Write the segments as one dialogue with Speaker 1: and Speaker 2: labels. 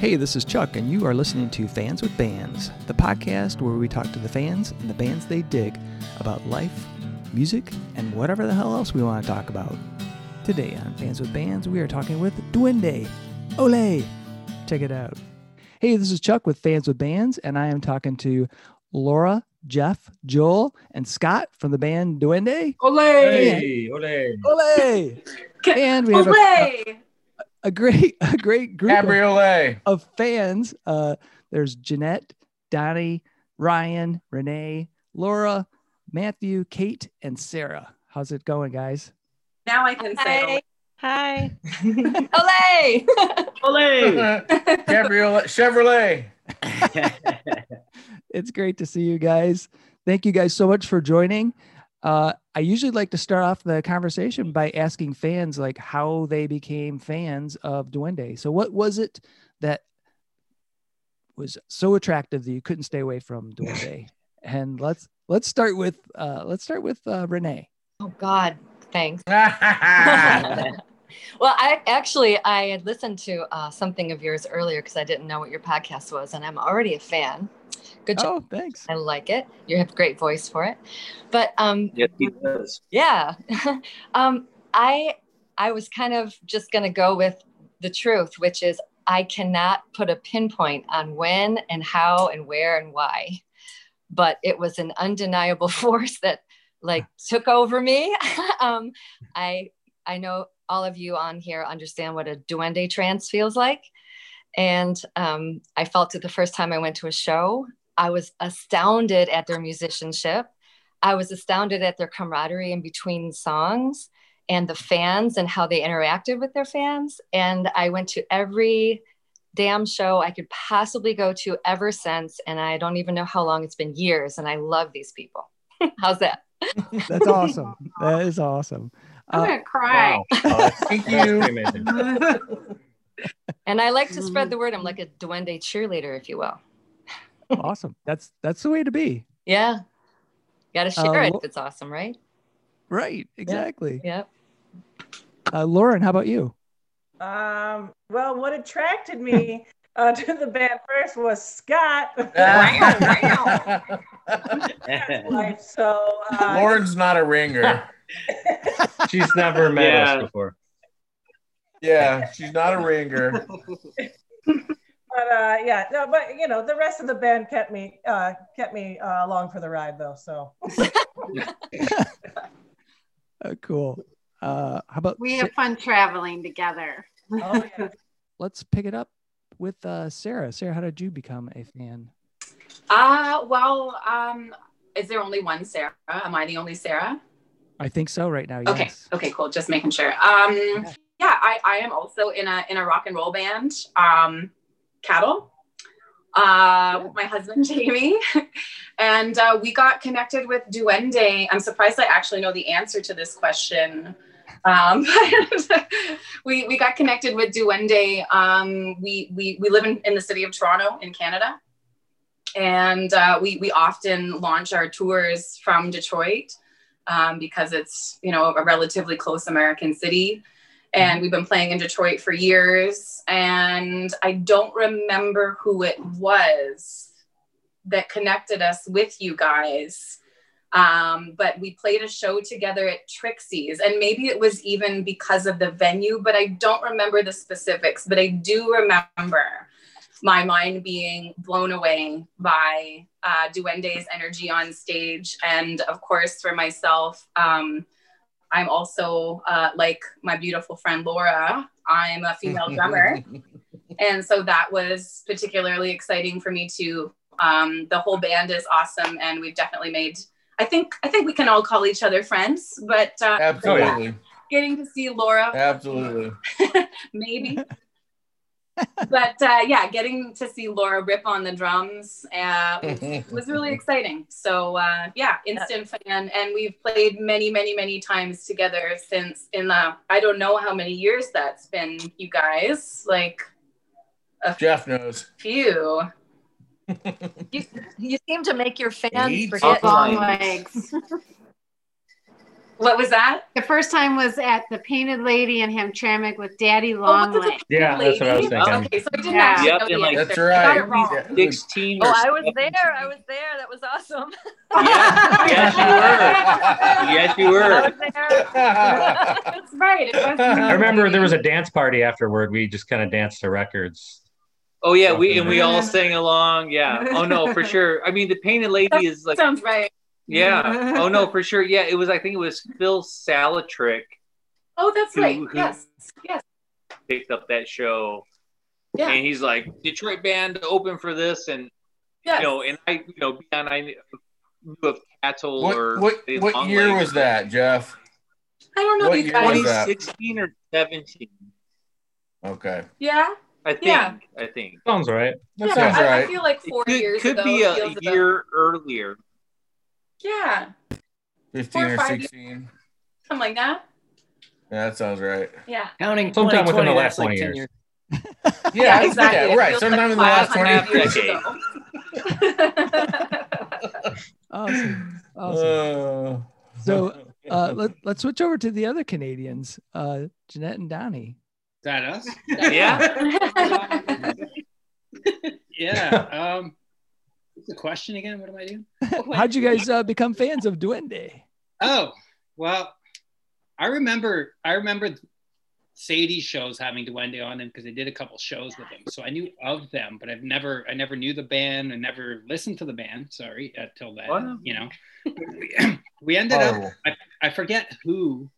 Speaker 1: Hey, this is Chuck, and you are listening to Fans with Bands, the podcast where we talk to the fans and the bands they dig about life, music, and whatever the hell else we want to talk about. Today on Fans with Bands, we are talking with Duende. Ole! Check it out. Hey, this is Chuck with Fans with Bands, and I am talking to Laura, Jeff, Joel, and Scott from the band Duende.
Speaker 2: Ole!
Speaker 3: Hey, ole.
Speaker 1: Ole! And we have a,
Speaker 2: Ole!
Speaker 1: A great, a great group of
Speaker 3: Cabriolet.
Speaker 1: of fans. Uh, there's Jeanette, Donnie, Ryan, Renee, Laura, Matthew, Kate, and Sarah. How's it going, guys?
Speaker 2: Now I can say
Speaker 4: Hi.
Speaker 2: Olay.
Speaker 3: Olay. Cabriolet. Chevrolet.
Speaker 1: It's great to see you guys. Thank you guys so much for joining. Uh, I usually like to start off the conversation by asking fans like how they became fans of Duende. So, what was it that was so attractive that you couldn't stay away from Duende? and let's let's start with uh, let's start with uh, Renee.
Speaker 4: Oh God, thanks.
Speaker 3: That's
Speaker 4: well, I actually I had listened to uh, something of yours earlier because I didn't know what your podcast was, and I'm already a fan. Good job.
Speaker 1: Oh, thanks.
Speaker 4: I like it. You have a great voice for it. But um,
Speaker 5: Yes, he does.
Speaker 4: yeah, um, I I was kind of just gonna go with the truth, which is I cannot put a pinpoint on when and how and where and why, but it was an undeniable force that like took over me. um, I I know all of you on here understand what a duende trance feels like, and um, I felt it the first time I went to a show. I was astounded at their musicianship. I was astounded at their camaraderie in between songs and the fans and how they interacted with their fans. And I went to every damn show I could possibly go to ever since. And I don't even know how long it's been years. And I love these people. How's that?
Speaker 1: That's awesome. That is awesome.
Speaker 2: I'm
Speaker 1: Uh,
Speaker 2: gonna cry.
Speaker 3: Thank you.
Speaker 4: And I like to spread the word. I'm like a duende cheerleader, if you will.
Speaker 1: awesome. That's that's the way to be.
Speaker 4: Yeah. Got to share
Speaker 1: Uh,
Speaker 4: it if it's awesome, right?
Speaker 1: Right. Exactly.
Speaker 4: Yep.
Speaker 1: Uh, Lauren, how about you?
Speaker 6: Um, well, what attracted me uh, to the band first was Scott. Life. So, uh,
Speaker 3: Lauren's not a ringer.
Speaker 5: She's never met
Speaker 7: Yeah.
Speaker 5: us before.
Speaker 3: Yeah, she's not a ringer.
Speaker 6: but uh, yeah, no, but you know, the rest of the band kept me uh, kept me uh, along for the ride, though. So,
Speaker 1: Uh, cool. Uh, how about
Speaker 2: We have fun traveling together.
Speaker 6: oh yeah.
Speaker 1: let's pick it up with uh, Sarah. Sarah, how did you become a fan?
Speaker 8: Uh, well, um, is there only one Sarah? Am I the only Sarah?
Speaker 1: I think so right now.
Speaker 8: Okay.
Speaker 1: Yes.
Speaker 8: Okay, cool. Just making sure. Um, yeah, I, I am also in a in a rock and roll band, um, CATL, uh, with my husband Jamie, and uh, we got connected with Duende. I'm surprised I actually know the answer to this question. Um, we we got connected with Duende. Um, we we we live in, in the city of Toronto in Canada, and uh, we we often launch our tours from Detroit um, because it's you know a relatively close American city, and we've been playing in Detroit for years. And I don't remember who it was that connected us with you guys. Um, but we played a show together at Trixie's, and maybe it was even because of the venue, but I don't remember the specifics. But I do remember my mind being blown away by uh, Duende's energy on stage. And of course, for myself, um, I'm also, uh, like my beautiful friend Laura, I'm a female drummer. And so that was particularly exciting for me too. Um, the whole band is awesome, and we've definitely made. I think I think we can all call each other friends, but uh, yeah,
Speaker 3: Absolutely.
Speaker 8: getting to see Laura
Speaker 3: Absolutely.
Speaker 8: maybe. But uh, yeah, getting to see Laura rip on the drums uh, was, was really exciting. So uh, yeah, instant fan, and we've played many, many, many times together since in the I don't know how many years that's been. You guys like a
Speaker 3: Jeff knows.
Speaker 8: few.
Speaker 4: You, you seem to make your fans
Speaker 3: Eight?
Speaker 4: forget.
Speaker 2: Long
Speaker 5: Long
Speaker 2: legs.
Speaker 8: What was that?
Speaker 2: The first time was at the Painted Lady in Hamtramck with Daddy
Speaker 8: Oh, what's
Speaker 2: Longlegs.
Speaker 8: it?
Speaker 5: Yeah, that's what I was
Speaker 8: Lady?
Speaker 5: thinking.
Speaker 8: Oh, okay, so I didn't
Speaker 5: Yeah.
Speaker 8: actually
Speaker 5: Yep,
Speaker 8: know the
Speaker 5: like-
Speaker 8: answer.
Speaker 3: That's
Speaker 8: I
Speaker 3: right.
Speaker 8: wrong.
Speaker 3: Yeah.
Speaker 5: 16
Speaker 4: Oh,
Speaker 5: or
Speaker 4: I was there. I was there. That was awesome.
Speaker 5: yes, you were. Yes, you were.
Speaker 4: was there.
Speaker 8: That's right. It was
Speaker 5: I remember there was a dance party afterward. We just kind of danced to records.
Speaker 7: Oh yeah, we and we all sang along. Yeah. Oh no, for sure. I mean, the Painted Lady is like
Speaker 8: sounds right.
Speaker 7: Yeah. Oh no, for sure. Yeah, it was. I think it was Phil Salatrick
Speaker 8: Oh, that's
Speaker 7: Who-
Speaker 8: right.
Speaker 7: who-
Speaker 8: Yes. Yes.
Speaker 7: picked up that show,
Speaker 8: Yeah.
Speaker 7: and he's like Detroit band open for this, and
Speaker 8: Yes.
Speaker 7: you know, and I, you know, beyond I knew of CATL
Speaker 3: What
Speaker 7: or
Speaker 3: what, what year
Speaker 7: Legs.
Speaker 3: was that, Jeff?
Speaker 8: I don't know
Speaker 3: What year was that?
Speaker 7: 2016 or 17.
Speaker 3: Okay,
Speaker 8: Yeah.
Speaker 7: I think.
Speaker 8: Yeah.
Speaker 7: I think.
Speaker 5: Sounds right.
Speaker 3: that
Speaker 8: yeah.
Speaker 3: sounds
Speaker 8: I,
Speaker 3: right.
Speaker 8: I feel like four
Speaker 7: Could,
Speaker 8: years
Speaker 7: could
Speaker 8: ago.
Speaker 7: be a,
Speaker 8: feels
Speaker 7: a
Speaker 8: about-
Speaker 7: year earlier.
Speaker 8: Yeah.
Speaker 3: Fifteen
Speaker 8: four or
Speaker 3: or
Speaker 8: five years.
Speaker 3: sixteen.
Speaker 8: Something like that.
Speaker 3: Yeah, that sounds right.
Speaker 8: Yeah.
Speaker 1: Counting
Speaker 5: Sometime within the last
Speaker 1: that's like
Speaker 5: 20
Speaker 1: 10
Speaker 5: years.
Speaker 1: years.
Speaker 3: Yeah,
Speaker 8: exactly.
Speaker 3: yeah,
Speaker 8: It
Speaker 3: right. Sometime
Speaker 8: like
Speaker 3: in the last twenty
Speaker 8: years
Speaker 7: decade.
Speaker 1: Awesome. Awesome.
Speaker 3: Uh,
Speaker 1: So uh, let, let's switch over to the other Canadians, uh, Jeanette and Donnie.
Speaker 9: Is that us?
Speaker 7: Yeah.
Speaker 9: yeah. Um, what's the question again? What am I doing?
Speaker 1: How'd you guys uh, become fans of Duende?
Speaker 9: Oh, well, I remember. I remember Sadie's shows having Duende on them because they did a couple shows with them. So I knew of them, but I've never, I never knew the band. I never listened to the band. Sorry, until then,
Speaker 7: Wow.
Speaker 9: you know. we, we ended up. I, I forget who.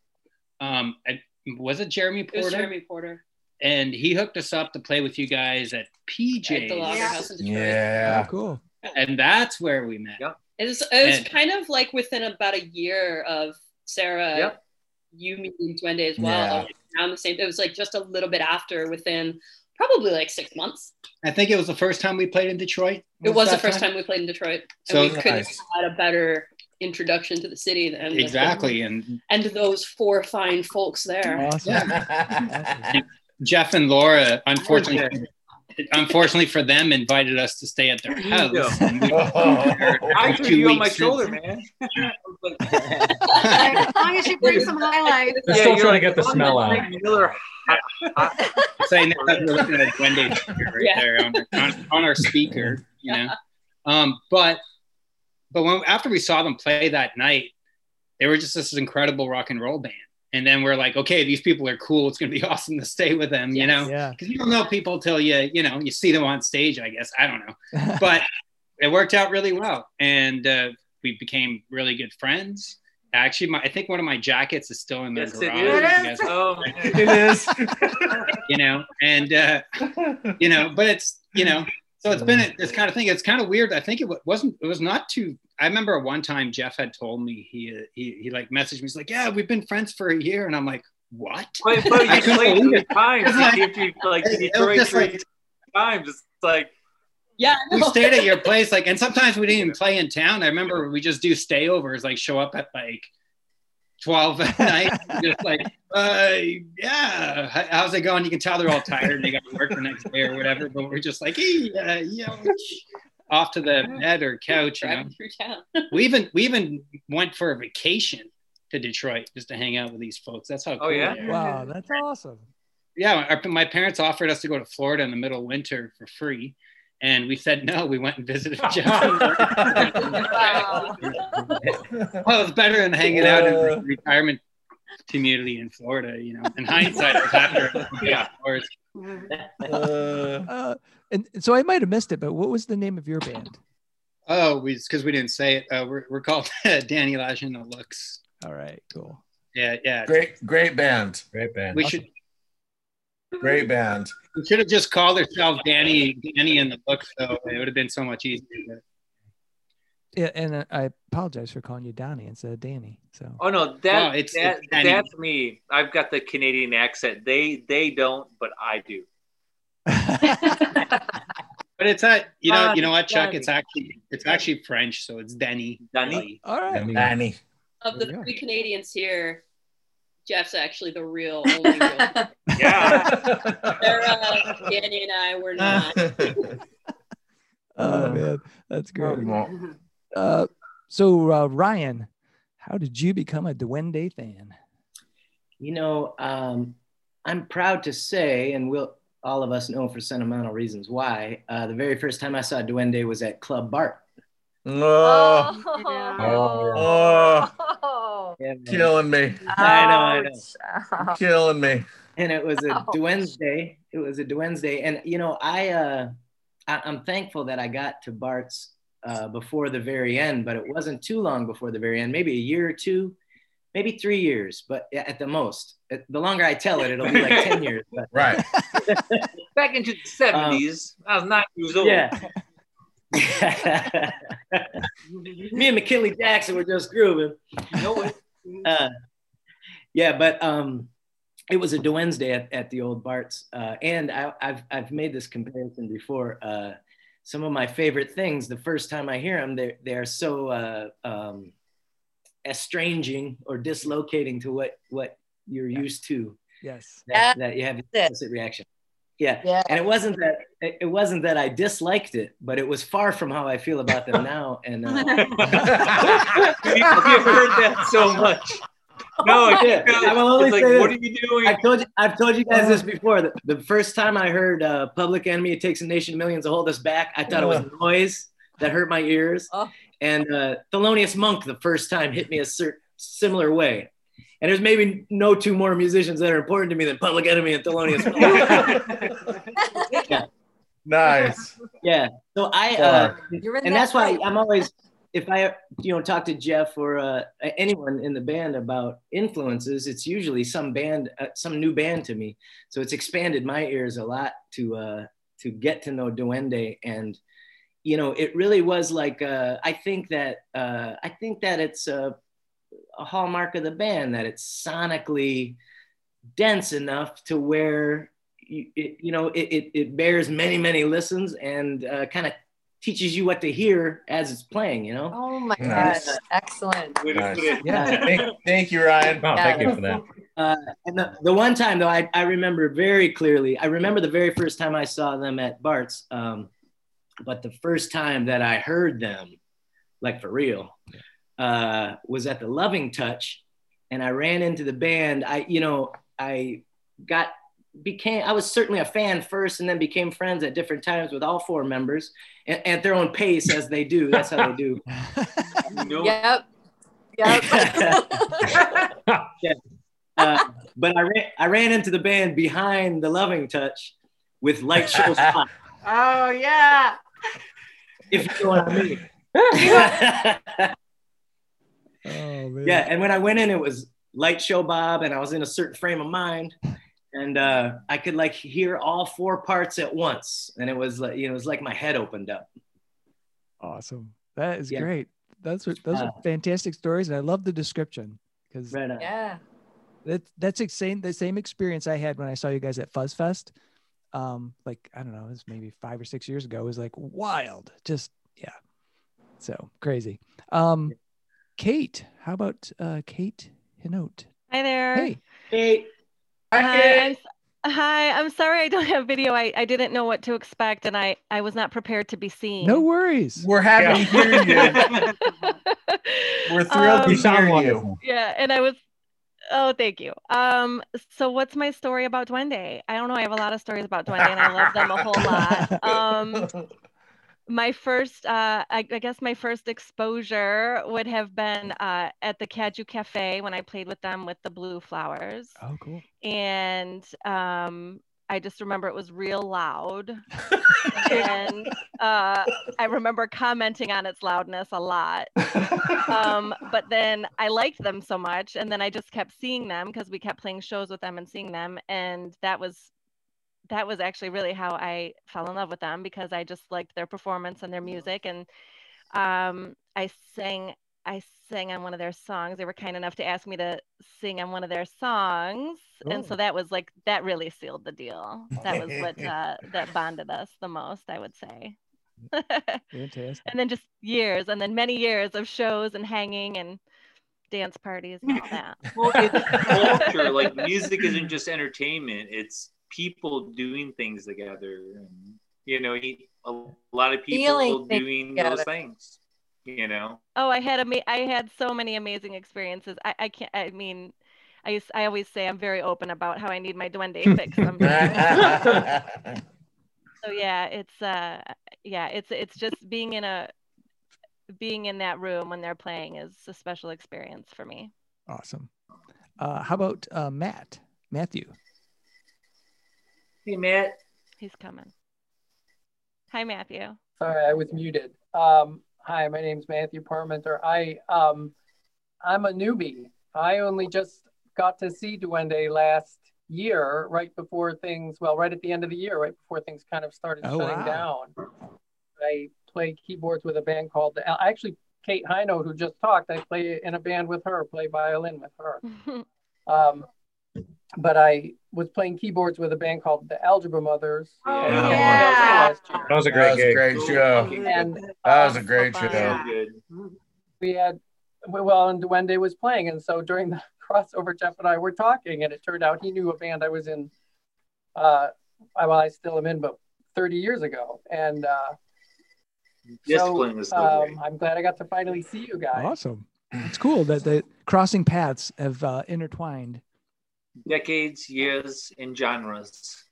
Speaker 9: Um, I, was it Jeremy
Speaker 10: It
Speaker 9: Porter?
Speaker 10: was Jeremy Porter
Speaker 9: and he hooked us up to play with you guys at PJ's.
Speaker 10: at the Lager House in
Speaker 1: Oh,
Speaker 3: Yeah.
Speaker 1: cool. Oh.
Speaker 9: and that's where we met.
Speaker 7: Yep.
Speaker 10: It was, it was
Speaker 9: And-
Speaker 10: kind of like within about a year of Sarah,
Speaker 7: Yep.
Speaker 10: you meeting Duende as well.
Speaker 3: Yeah.
Speaker 10: around the same, it was like just a little bit after, within probably like six months.
Speaker 9: I think it was the first time we played in Detroit.
Speaker 10: It was the first time we played in Detroit, and
Speaker 9: So
Speaker 10: we couldn't have had a better introduction to the city than
Speaker 9: Exactly, and
Speaker 10: and those four fine folks there.
Speaker 1: Awesome.
Speaker 9: Jeff and Laura, unfortunately, unfortunately for them, invited us to stay at their house.
Speaker 7: Yeah.
Speaker 9: And we-
Speaker 7: I threw you on my shoulder, man.
Speaker 2: As long as you bring some highlights.
Speaker 5: They're still trying
Speaker 7: like,
Speaker 5: to get the
Speaker 7: "Oh,
Speaker 5: smell out.
Speaker 7: Frank Miller.
Speaker 9: saying that we're looking at a Duende sticker right
Speaker 10: Yeah.
Speaker 9: there on, on, on our speaker, you know. Um, but but when after we saw them play that night, they were just this incredible rock and roll band. And then we're like, okay, these people are cool. It's gonna be awesome to stay with them, you know.
Speaker 1: Yeah.
Speaker 9: Because you don't know people till you, you know, you see them on stage. I guess I don't know, but it worked out really well, and uh, we became really good friends. Actually, my, I think one of my jackets is still in their
Speaker 7: Yes,
Speaker 9: garage.
Speaker 7: is. oh
Speaker 3: it is
Speaker 9: you know, and uh, you know, but it's you know, so it's been a- this kind of thing. It's kind of weird. I think it wa- wasn't. It was not too. I remember one time Jeff had told me he uh, he he like messaged me. He's like, "Yeah, we've been friends for a year," and I'm like, "What?"
Speaker 7: But, but
Speaker 9: I
Speaker 7: you
Speaker 9: couldn't
Speaker 7: played three
Speaker 9: it.
Speaker 7: times.
Speaker 9: It's like-
Speaker 7: He you like
Speaker 9: It- it
Speaker 7: Detroit
Speaker 9: just
Speaker 7: three
Speaker 9: like-
Speaker 7: times. It's like
Speaker 10: Yeah,
Speaker 9: we stayed at your place, like, and sometimes we didn't even play in town. I remember we just do stayovers, like show up at like twelve at night, just like, uh, yeah, how's it going? You can tell they're all tired. They got to work the next day or whatever. But we're just like, hey, uh, you know, off to the bed or couch. You know,
Speaker 10: through town.
Speaker 9: we even we even went for a vacation to Detroit just to hang out with these folks. That's how.
Speaker 7: Oh,
Speaker 9: cool
Speaker 7: yeah?
Speaker 9: they are.
Speaker 1: Wow, that's awesome.
Speaker 9: yeah, our, my parents offered us to go to Florida in the middle of winter for free. And we said no. We went and visited Jeff.
Speaker 10: Wow.
Speaker 9: well, it's better than hanging out in a retirement community in Florida, you know. In hindsight, it was after. Yeah, of course.
Speaker 3: Uh,
Speaker 1: Uh, and and so I might have missed it, but what was the name of your band?
Speaker 9: Oh, we because we didn't say it. Uh, we're, we're called Dany Laj and the Looks.
Speaker 1: All right, cool.
Speaker 9: Yeah, yeah.
Speaker 3: great, great band.
Speaker 5: Great band.
Speaker 9: We
Speaker 1: Awesome.
Speaker 9: should
Speaker 3: Great band.
Speaker 9: we should have just called ourselves Danny Danny and the Looks, though. It would have been so much easier.
Speaker 1: Yeah, and uh, I apologize for calling you Donnie instead of Danny. So
Speaker 7: oh no, that
Speaker 9: Well, it's-
Speaker 7: that
Speaker 9: it's
Speaker 7: that's me. I've got the Canadian accent. They they don't, but I do.
Speaker 9: But it's a you know
Speaker 7: Uh,
Speaker 9: you know what Chuck?
Speaker 7: Danny.
Speaker 9: It's actually it's actually French, so it's Denny.
Speaker 7: Danny?
Speaker 1: all right.
Speaker 3: Danny.
Speaker 10: Of the three Canadians here, Jeff's actually the real only real.
Speaker 7: Yeah.
Speaker 10: They're, uh, Danny and I were not.
Speaker 1: Oh man, that's great. Uh, so uh, Ryan, how did you become a Duende fan?
Speaker 11: You know, um, I'm proud to say, and we'll all of us know for sentimental reasons why. Uh, the very first time I saw Duende was at Club Bart.
Speaker 3: Oh,
Speaker 4: Oh.
Speaker 3: oh,
Speaker 11: Yeah,
Speaker 3: killing me,
Speaker 11: I know, I know.
Speaker 3: Killing me.
Speaker 11: and it was a
Speaker 4: Ouch.
Speaker 11: Wednesday. It was a Wednesday, and you know, I, uh, I I'm thankful that I got to Bart's uh, before the very end, but it wasn't too long before the very end. Maybe a year or two, maybe three years, but at the most. The longer I tell it, it'll be like ten years. But
Speaker 3: Right.
Speaker 7: Back into the 70s, I was nine years old.
Speaker 11: yeah. Me and McKinley Jackson were just grooving.
Speaker 7: You know.
Speaker 11: Uh, yeah, but um, it was a Wednesday at, at the old Bart's, uh, and I, I've I've made this comparison before. Uh, some of my favorite things, the first time I hear them, they're they're so uh, um, estranging or dislocating to what what you're used to
Speaker 1: Yes.
Speaker 11: that, that you have the
Speaker 4: That's it.
Speaker 11: opposite reaction. Yeah.
Speaker 4: Yeah.
Speaker 11: and it wasn't that it it wasn't that I disliked it, but it was far from how I feel about them now. And uh,
Speaker 7: You've heard that so much. No,
Speaker 11: Yeah,
Speaker 7: it's,
Speaker 11: I will only
Speaker 7: it's like, what are you doing?
Speaker 11: I told you, I've told you guys this before. The, the first time I heard uh, "Public Enemy," it takes a nation of millions to hold us back. I thought it was noise that hurt my ears.
Speaker 4: Oh.
Speaker 11: And uh, Thelonious Monk, the first time, hit me a cer- similar way. And there's maybe no two more musicians that are important to me than Public Enemy and Thelonious Monk.
Speaker 3: nice.
Speaker 11: yeah. So I, uh,
Speaker 3: Fuck.
Speaker 4: You're in
Speaker 11: and
Speaker 4: that
Speaker 11: that's why. I'm always, if I, you know, talk to Jeff or uh, anyone in the band about influences, it's usually some band, uh, some new band to me. So it's expanded my ears a lot to uh, to get to know Duende, and you know, it really was like uh, I think that uh, I think that it's a, a hallmark of the band that it's sonically dense enough to where you, it, you know it, it, it bears many many listens and uh, kind of teaches you what to hear as it's playing you know
Speaker 4: Oh my
Speaker 3: Nice.
Speaker 4: gosh. Excellent.
Speaker 3: Nice.
Speaker 1: Yeah.
Speaker 3: Thank, thank you, Ryan.
Speaker 5: Oh, thank you for that.
Speaker 11: uh, and the, the one time though I, I remember very clearly i remember the very first time i saw them at bart's um, but the first time that i heard them like for real uh, was at the loving touch and i ran into the band. I you know i got became i was certainly a fan first and then became friends at different times with all four members and, at their own pace as they do. That's how they do.
Speaker 7: No,
Speaker 4: Yep. Yep.
Speaker 11: uh, but I ran, I ran into the band behind the loving touch with light show spot,
Speaker 2: Oh yeah.
Speaker 11: if you know what I mean.
Speaker 1: oh man.
Speaker 11: yeah, and when I went in, it was light show Bob, and I was in a certain frame of mind, and uh, I could like hear all four parts at once, and it was like you know, it was like my head opened up.
Speaker 1: Awesome. That is
Speaker 11: Yeah.
Speaker 1: great. That's are those are fantastic stories, and I love the description because
Speaker 11: Right
Speaker 4: yeah.
Speaker 1: that's that's the same the same experience I had when I saw you guys at Fuzz Fest. Um, like I don't know, it was maybe five or six years ago. It was like wild, just yeah, so crazy. Um, Kate, how about uh, Kate Hinote?
Speaker 12: Hi there.
Speaker 1: Hey,
Speaker 11: Hey,
Speaker 12: Hi, I'm, hi. I'm sorry I don't have video. I, I didn't know what to expect and I, I was not prepared to be seen.
Speaker 1: no worries.
Speaker 3: We're happy to hear you. We're thrilled
Speaker 12: Um,
Speaker 3: to
Speaker 5: You sound
Speaker 3: hear you.
Speaker 12: Yeah, and I was oh thank you. Um so what's my story about Duende? I don't know. I have a lot of stories about Duende and I love them a whole lot. Um my first uh I, I guess my first exposure would have been uh at the Cadieux Cafe when I played with them with the blue flowers.
Speaker 1: Oh, cool.
Speaker 12: and um I just remember it was real loud. and uh, I remember commenting on its loudness a lot. Um, but then I liked them so much, and then I just kept seeing them because we kept playing shows with them and seeing them, and that was that was actually really how I fell in love with them because I just liked their performance and their music, and um, I sang I sang on one of their songs. They were kind enough to ask me to sing on one of their songs, and so that was like that really sealed the deal. That was what uh, that bonded us the most, I would say.
Speaker 1: Fantastic.
Speaker 12: and then just years, and then many years of shows and hanging and dance parties and all that.
Speaker 7: Well, it's culture. Like music isn't just entertainment; it's people doing things together, and you know, a lot of people
Speaker 4: Feeling
Speaker 7: doing
Speaker 4: together.
Speaker 7: those things. You know.
Speaker 12: Oh, I had a ama- I had so many amazing experiences. I, I can't. I mean, I used, I always say I'm very open about how I need my duende fix. so yeah, it's uh, yeah, it's it's just being in a being in that room when they're playing is a special experience for me.
Speaker 1: Awesome. Uh, how about uh, Matt? Matthew.
Speaker 7: Hey, Matt.
Speaker 12: He's coming. Hi, Matthew.
Speaker 13: Sorry, I was muted. Um, hi, my name is Matthew Parmenter. I um, I'm a newbie. I only just got to see Duende last year, right before things. Well, right at the end of the year, right before things kind of started
Speaker 1: Oh,
Speaker 13: shutting
Speaker 1: wow.
Speaker 13: down. I play keyboards with a band called the. Actually, Kate Hino, who just talked, I play in a band with her, play violin with her. Um, but I was playing keyboards with a band called the Algebra Mothers.
Speaker 2: Oh,
Speaker 13: and-
Speaker 2: yeah.
Speaker 13: last year.
Speaker 5: That was a great
Speaker 14: That was a great show.
Speaker 13: And
Speaker 14: That was a
Speaker 13: um,
Speaker 14: great
Speaker 12: fun.
Speaker 14: show.
Speaker 7: Good.
Speaker 13: we had well and Duende was playing and so during the crossover Jeff and I were talking and it turned out he knew a band I was in uh I- well I still am in but 30 years ago and uh
Speaker 7: Discipline was
Speaker 13: so
Speaker 7: the way.
Speaker 13: um, I'm glad I got to finally see you guys
Speaker 1: Awesome. It's cool that the crossing paths have uh, intertwined.
Speaker 7: Decades, years, and genres.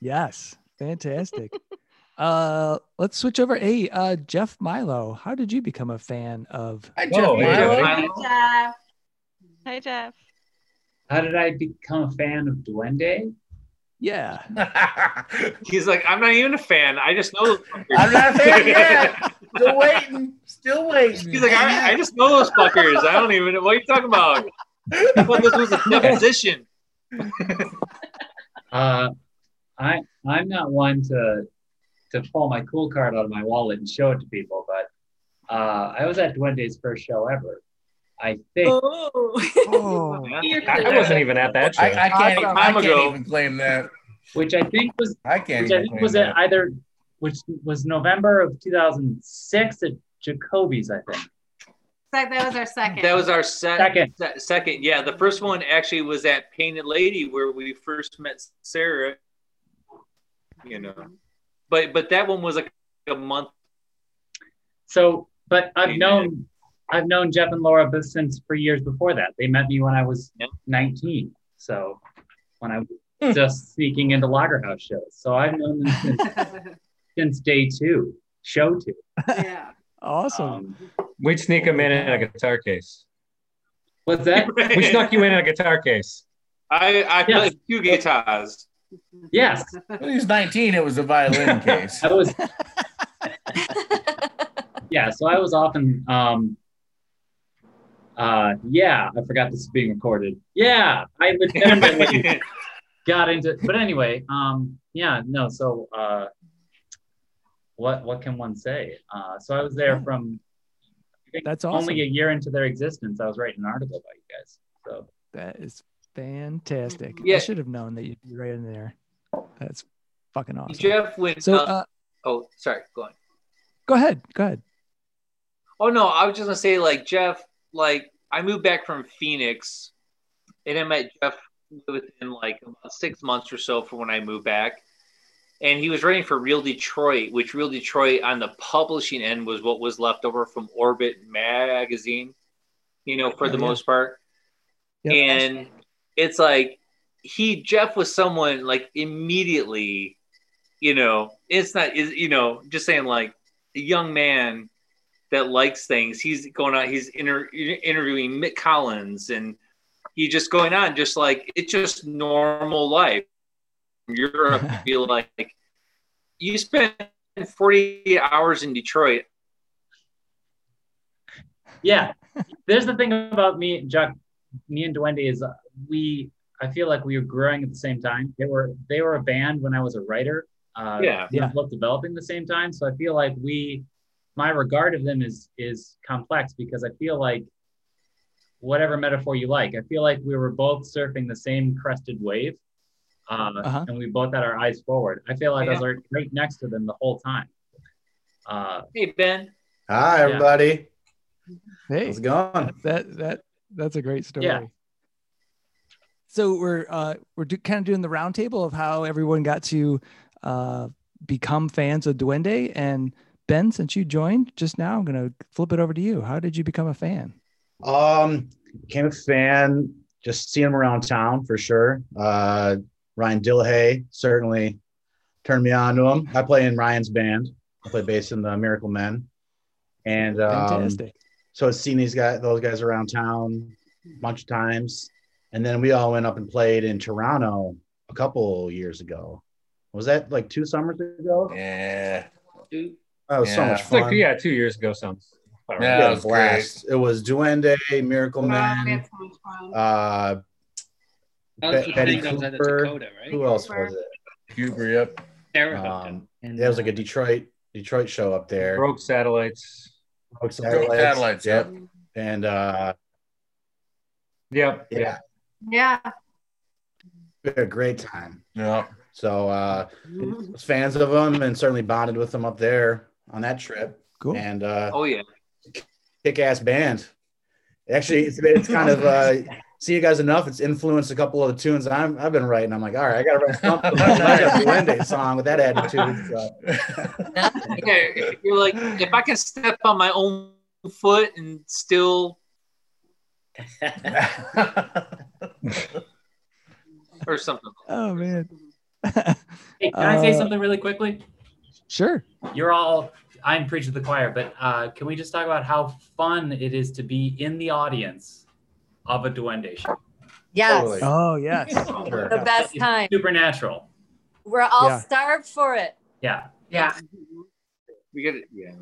Speaker 1: Yes, fantastic. uh, let's switch over. Hey, uh, Jeff Milo, how did you become a fan of?
Speaker 14: Hi,
Speaker 5: Whoa,
Speaker 14: Jeff
Speaker 5: hey,
Speaker 14: Milo.
Speaker 5: buddy.
Speaker 2: Jeff.
Speaker 12: Hi, Jeff.
Speaker 15: How did I become a fan of Duende?
Speaker 1: Yeah,
Speaker 7: He's like, I'm not even a fan. I just know. those.
Speaker 14: I'm not a fan yet. Still waiting. Still waiting.
Speaker 7: He's like, I, I just know those fuckers. I don't even know what are you talking about. I thought this was a deposition.
Speaker 15: Uh, I I'm not one to to pull my cool card out of my wallet and show it to people, but uh, I was at Duende's first show ever. I think.
Speaker 1: Oh,
Speaker 5: I wasn't even at that show.
Speaker 14: I, I can't.
Speaker 7: Awesome.
Speaker 14: I
Speaker 7: Time
Speaker 14: can't even claim that.
Speaker 15: which I think was
Speaker 14: I can't
Speaker 15: which I think
Speaker 14: claim
Speaker 15: was
Speaker 14: that.
Speaker 15: either which was November of 2006 at Jacoby's, I think.
Speaker 2: That that was our second.
Speaker 7: That was our se-
Speaker 15: Second.
Speaker 7: se- second. Yeah, the first one actually was at Painted Lady where we first met Sarah. You know, but but that one was like a month.
Speaker 15: So, but I've
Speaker 7: Amen.
Speaker 15: known I've known Jeff and Laura since for years before that. They met me when I was
Speaker 7: Yep.
Speaker 15: 19. So when I was hmm. just sneaking into Lager House shows. So I've known them since, since day two, show two.
Speaker 2: yeah.
Speaker 1: Awesome.
Speaker 15: Um,
Speaker 5: We'd sneak him in in a guitar case.
Speaker 15: what's that?
Speaker 5: We snuck you in in a guitar case.
Speaker 7: I I
Speaker 15: Yes.
Speaker 7: played two guitars.
Speaker 15: Yes,
Speaker 14: When he was 19, it was a violin case.
Speaker 15: I was. yeah, so I was often. Um, uh, yeah, I forgot this is being recorded. Yeah, I legitimately got into. But anyway, um, yeah, no. So, uh, what what can one say? Uh, so I was there from. I think
Speaker 1: That's awesome.
Speaker 15: Only a year into their existence, I was writing an article about you guys. So
Speaker 1: That is fantastic. I should have known that you'd be right in there. That's fucking awesome.
Speaker 7: Jeff went.
Speaker 1: So,
Speaker 7: uh,
Speaker 1: uh,
Speaker 7: oh, sorry. Go on.
Speaker 1: go ahead. Go ahead.
Speaker 7: Oh no, I was just gonna say like Jeff, like I moved back from Phoenix, and I met Jeff within like about six months or so from when I moved back, and he was writing for Real Detroit, which Real Detroit on the publishing end was what was left over from Orbit magazine, you know, for
Speaker 1: Oh,
Speaker 7: the
Speaker 1: yeah.
Speaker 7: most part,
Speaker 1: Yep.
Speaker 7: and it's like he Jeff was someone like immediately, you know, it's not is you know just saying like a young man that likes things. He's going out. He's inter- interviewing Mick Collins, and he's just going on, just like it's just normal life. In Europe, I feel like you spent 40 hours in Detroit.
Speaker 15: yeah, there's the thing about me, Jack, me and Duende is uh, we. I feel like we were growing at the same time. They were they were a band when I was a writer. Uh,
Speaker 7: Yeah.
Speaker 15: we
Speaker 1: Yeah.
Speaker 15: were both developing at the same time. So I feel like we, my regard of them is is complex because I feel like whatever metaphor you like, I feel like we were both surfing the same crested wave, uh,
Speaker 1: Uh-huh.
Speaker 15: and we both had our eyes forward. I feel like I was
Speaker 7: Yeah.
Speaker 15: right, right next to them the whole time. Uh,
Speaker 7: Hey Ben,
Speaker 14: Hi, everybody.
Speaker 1: Hey,
Speaker 14: How's it going?
Speaker 1: that that that's a great story.
Speaker 15: Yeah.
Speaker 1: So we're uh, we're do, kind of doing the roundtable of how everyone got to uh, become fans of Duende, and Ben, since you joined just now, I'm gonna flip it over to you. How did you become a fan?
Speaker 16: Um, became a fan, just seeing him around town for sure. Uh, Ryan Dillahay certainly turned me on to him. I play in Ryan's band. I play bass in the Miracle Men, and um,
Speaker 1: Fantastic.
Speaker 16: so I've seen these guys, those guys around town a bunch of times, and then we all went up and played in Toronto a couple years ago. Was that like two summers ago?
Speaker 14: Yeah.
Speaker 16: That was so much
Speaker 5: It's like,
Speaker 16: fun.
Speaker 5: yeah, two years ago sounds. about
Speaker 16: Yeah,
Speaker 5: right.
Speaker 16: it was blast. It was Duende, Miracle
Speaker 2: we
Speaker 16: Man,
Speaker 2: had so much fun.
Speaker 16: uh,
Speaker 9: That was
Speaker 16: Be- Betty
Speaker 9: thing that was at the
Speaker 16: Cooper.
Speaker 9: Dakota, right?
Speaker 16: Who else was it?
Speaker 14: Huber, yep.
Speaker 16: Um, there was like a Detroit Detroit show up there.
Speaker 5: Broke Satellites.
Speaker 16: Rogue
Speaker 14: Rogue Satellites,
Speaker 16: Yep. And uh,
Speaker 5: Yep.
Speaker 16: yeah,
Speaker 2: Yeah.
Speaker 16: we a great time.
Speaker 14: Yeah.
Speaker 16: So uh, was fans of them and certainly bonded with them up there on that trip.
Speaker 1: Cool.
Speaker 16: And uh,
Speaker 7: Oh yeah.
Speaker 16: kick ass band. Actually, it's, it's kind of uh, see you guys enough. It's influenced a couple of the tunes I'm, I've been writing. I'm like, all right, I got to write something. I got a Duende song with that attitude. So.
Speaker 7: Yeah, you're like, if I can step on my own foot and still, or something.
Speaker 1: Oh man.
Speaker 17: Hey, can I say
Speaker 1: Uh,
Speaker 17: something really quickly?
Speaker 1: Sure.
Speaker 17: You're all, I'm preaching to the choir, but uh, can we just talk about how fun it is to be in the audience of a Duende show?
Speaker 4: Yes.
Speaker 1: Oh yes.
Speaker 4: The best
Speaker 17: It's
Speaker 4: time.
Speaker 17: Supernatural.
Speaker 4: We're all
Speaker 1: Yeah.
Speaker 4: starved for it.
Speaker 17: Yeah.
Speaker 8: Yeah.
Speaker 7: We get it. Yeah.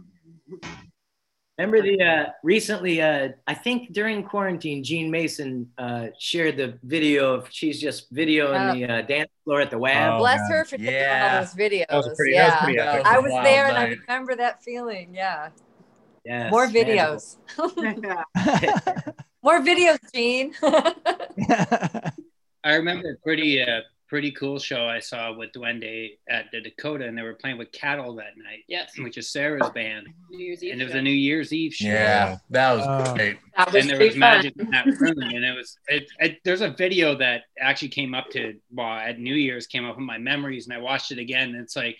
Speaker 11: Remember the uh, recently? Uh, I think during quarantine, Jean Mason uh, shared the video of she's just videoing the uh, dance floor at the WAB.
Speaker 4: Oh, Bless her for taking all those videos.
Speaker 11: That was pretty- that was
Speaker 4: yeah.
Speaker 11: pretty epic.
Speaker 4: I was
Speaker 11: Wild
Speaker 4: there and I remember that feeling. Yeah.
Speaker 11: Yes,
Speaker 4: More
Speaker 11: magical.
Speaker 4: videos. More videos, Jean.
Speaker 9: I remember a pretty uh, pretty cool show I saw with Duende at the Dakota, and they were playing with CATL that night.
Speaker 10: Yes.
Speaker 9: which is Sarah's band,
Speaker 10: New Year's Eve.
Speaker 9: and it was
Speaker 10: show.
Speaker 9: a New Year's Eve show.
Speaker 14: Yeah, that was
Speaker 1: Oh.
Speaker 14: great.
Speaker 8: That was
Speaker 9: and there
Speaker 8: pretty
Speaker 9: was magic in that room, and it was. It, it, there's a video that actually came up to well at New Year's came up in my memories, and I watched it again. And it's like,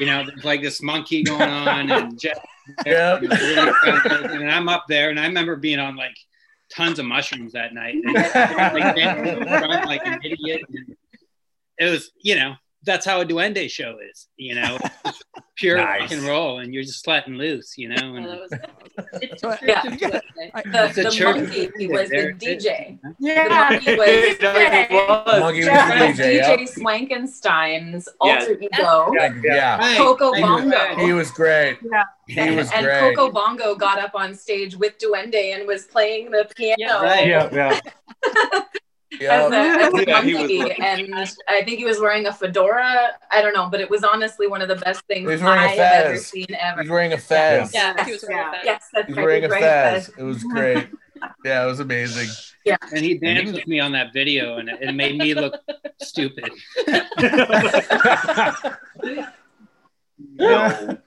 Speaker 9: you know, there's like this monkey going on, and Jeff,
Speaker 14: Yep.
Speaker 9: and, really fun, and I'm up there, and I remember being on like tons of mushrooms that night, and, like, dancing in front like an idiot. And it was, you know, that's how a duende show is, you know, pure rock
Speaker 14: Nice.
Speaker 9: and roll, and you're just letting loose, you know. And,
Speaker 8: Yeah.
Speaker 9: It's
Speaker 8: The,
Speaker 9: a
Speaker 8: the monkey he was the DJ.
Speaker 2: Yeah.
Speaker 8: The monkey was
Speaker 14: Monkey was
Speaker 8: Jeff
Speaker 14: the
Speaker 8: was
Speaker 14: DJ,
Speaker 8: DJ
Speaker 14: yep.
Speaker 8: Swankenstein's
Speaker 14: Yeah.
Speaker 8: alter ego.
Speaker 14: Yeah.
Speaker 8: Coco
Speaker 14: He was-
Speaker 8: Bongo.
Speaker 14: He was great.
Speaker 2: Yeah.
Speaker 14: He was
Speaker 8: and
Speaker 14: great.
Speaker 8: Coco Bongo got up on stage with Duende and was playing the piano
Speaker 9: Right.
Speaker 5: Yeah, yeah.
Speaker 8: as a, as a
Speaker 7: Yeah, he was
Speaker 8: and I think he was wearing a fedora. I don't know, but it was honestly one of the best things
Speaker 14: He was wearing a
Speaker 8: I have ever
Speaker 14: fez.
Speaker 8: seen
Speaker 14: He
Speaker 8: ever.
Speaker 14: was wearing a fez.
Speaker 10: Yeah, he was wearing a fez.
Speaker 8: Yes, that's
Speaker 14: He was
Speaker 8: right.
Speaker 14: wearing a
Speaker 8: He was
Speaker 14: fez. It was great. Yeah, it was amazing.
Speaker 8: Yeah.
Speaker 9: And he danced with me on that video, and it, it made me look stupid. no.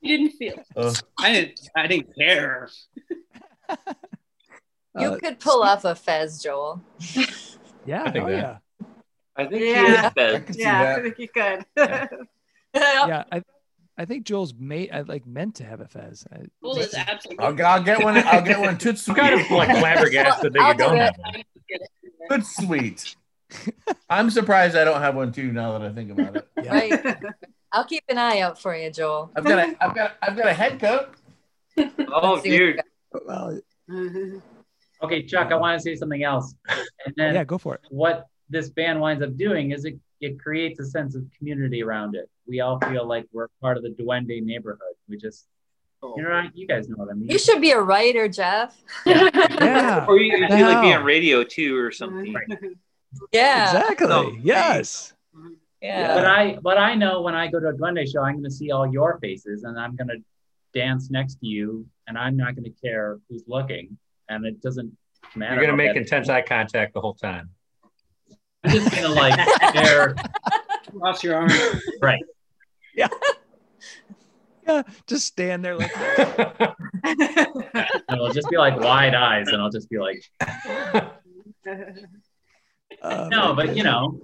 Speaker 10: You didn't feel.
Speaker 14: Uh,
Speaker 9: I didn't. I didn't care.
Speaker 4: You
Speaker 1: Uh,
Speaker 4: could pull off a fez, Joel.
Speaker 1: Yeah.
Speaker 5: I think
Speaker 1: oh,
Speaker 5: that.
Speaker 1: yeah.
Speaker 7: I think
Speaker 2: Yeah.
Speaker 7: he is
Speaker 14: I
Speaker 7: fed.
Speaker 2: Yeah, I think you could.
Speaker 1: Yeah. I I think Joel's made I like meant to have a fez. I,
Speaker 10: Cool is absolutely.
Speaker 14: I'll, I'll get one. I'll get one too
Speaker 5: I'm
Speaker 14: sweet.
Speaker 5: kind of like flabbergasted that
Speaker 4: I'll
Speaker 5: you don't
Speaker 4: do
Speaker 5: have one.
Speaker 14: Good sweet. I'm surprised I don't have one too. Now that I think about it,
Speaker 1: yeah.
Speaker 4: Right. I'll keep an eye out for you, Joel.
Speaker 14: I've got a, I've got, I've got a head coat.
Speaker 7: Oh,
Speaker 4: Let's see what you
Speaker 7: dude.
Speaker 4: got.
Speaker 1: Well,
Speaker 17: Okay, Chuck, I want to say something else. And then
Speaker 1: yeah, go for it.
Speaker 17: what this band winds up doing is it, it creates a sense of community around it. We all feel like we're part of the Duende neighborhood. We just, oh. you know, you guys know what I mean.
Speaker 4: You should be a writer, Jeff.
Speaker 1: Yeah.
Speaker 7: Or you, you
Speaker 1: The
Speaker 7: feel like be
Speaker 1: hell?
Speaker 7: on radio too, or something.
Speaker 4: Yeah.
Speaker 1: Exactly.
Speaker 7: No.
Speaker 1: Yes.
Speaker 4: Yeah.
Speaker 17: But I, but I know when I go to a Duende show, I'm going to see all your faces, and I'm going to dance next to you, and I'm not going to care who's looking, and it doesn't matter.
Speaker 5: You're gonna make intense eye contact the whole time.
Speaker 17: I'm just gonna like stare.
Speaker 9: Cross your arms.
Speaker 17: Right.
Speaker 1: Yeah. Yeah. Just stand there like
Speaker 17: And it'll just be like wide eyes, and I'll just be like,
Speaker 1: uh,
Speaker 17: no, but you know,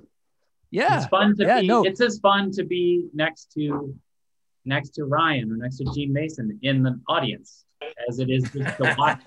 Speaker 1: Yeah.
Speaker 17: it's fun to
Speaker 1: Yeah,
Speaker 17: be.
Speaker 1: no.
Speaker 17: It's as fun to be next to
Speaker 15: next to Ryan or next to Jean Mason in the audience as it is just to watch.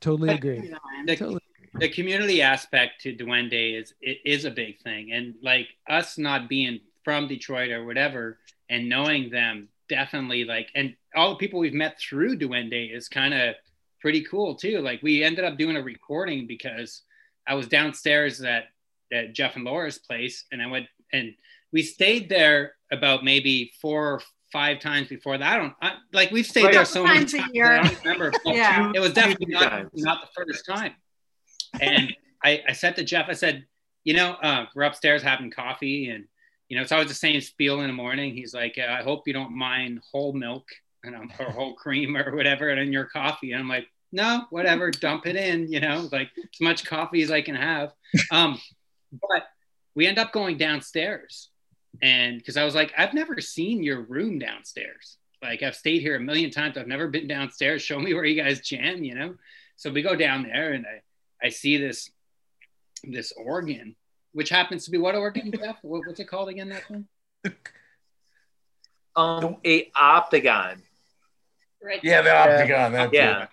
Speaker 1: Totally agree.
Speaker 9: the, the community aspect to Duende is it is a big thing, and like us not being from Detroit or whatever, and knowing them definitely like, and all the people we've met through Duende is kind of pretty cool too. Like we ended up doing a recording because I was downstairs at, at Jeff and Laura's place, and I went and we stayed there about maybe four or five times before that. I don't I, like we've stayed
Speaker 2: Right.
Speaker 9: there so many
Speaker 2: Times a
Speaker 9: times.
Speaker 2: year.
Speaker 9: I don't remember.
Speaker 2: Yeah.
Speaker 9: It was definitely not, not the first time. And I, I said to Jeff, I said, you know, uh, we're upstairs having coffee, and you know, it's always the same spiel in the morning. He's like, I hope you don't mind whole milk and um, or whole cream or whatever in your coffee. And I'm like, no, whatever, dump it in, you know, like as much coffee as I can have. Um, but we end up going downstairs. And because I was like, I've never seen your room downstairs. Like I've stayed here a million times. I've never been downstairs. Show me where you guys jam, you know? So we go down there and I, I see this this organ, which happens to be what organ, Jeff? What, what's it called again? That thing?
Speaker 7: Um, a Optigan.
Speaker 10: Right.
Speaker 14: Yeah, the Optigan. That's
Speaker 7: Yeah.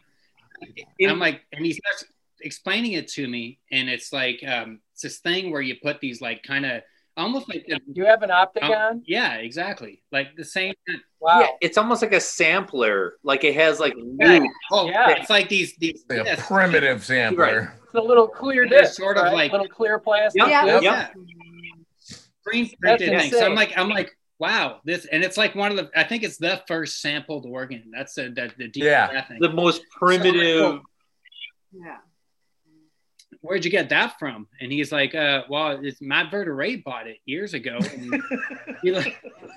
Speaker 9: And I'm like, and he starts explaining it to me, and it's like um, it's this thing where you put these like kind of almost like the,
Speaker 13: You have an
Speaker 9: um,
Speaker 13: Optigan?
Speaker 9: yeah, exactly, like the same.
Speaker 13: Wow.
Speaker 7: Yeah, it's almost like a sampler. Like it has like
Speaker 9: Yeah. Oh,
Speaker 13: Yeah.
Speaker 9: it's like these these
Speaker 14: Like a
Speaker 9: yes,
Speaker 14: primitive sampler.
Speaker 13: It's a little clear
Speaker 9: They're
Speaker 13: disc,
Speaker 9: sort of
Speaker 13: right?
Speaker 9: like-
Speaker 13: little clear plastic.
Speaker 7: Yep,
Speaker 2: Yeah.
Speaker 7: yep,
Speaker 9: yeah. Screen printed thing. So I'm like, I'm like, wow, this, and it's like one of the, I think it's the first sampled organ. That's the the, the deep
Speaker 14: Yeah.
Speaker 9: thing.
Speaker 7: The most primitive.
Speaker 2: Yeah.
Speaker 9: Where'd you get that from? And he's like, uh, well, it's Matt Verta-Ray bought it years ago. And he, le-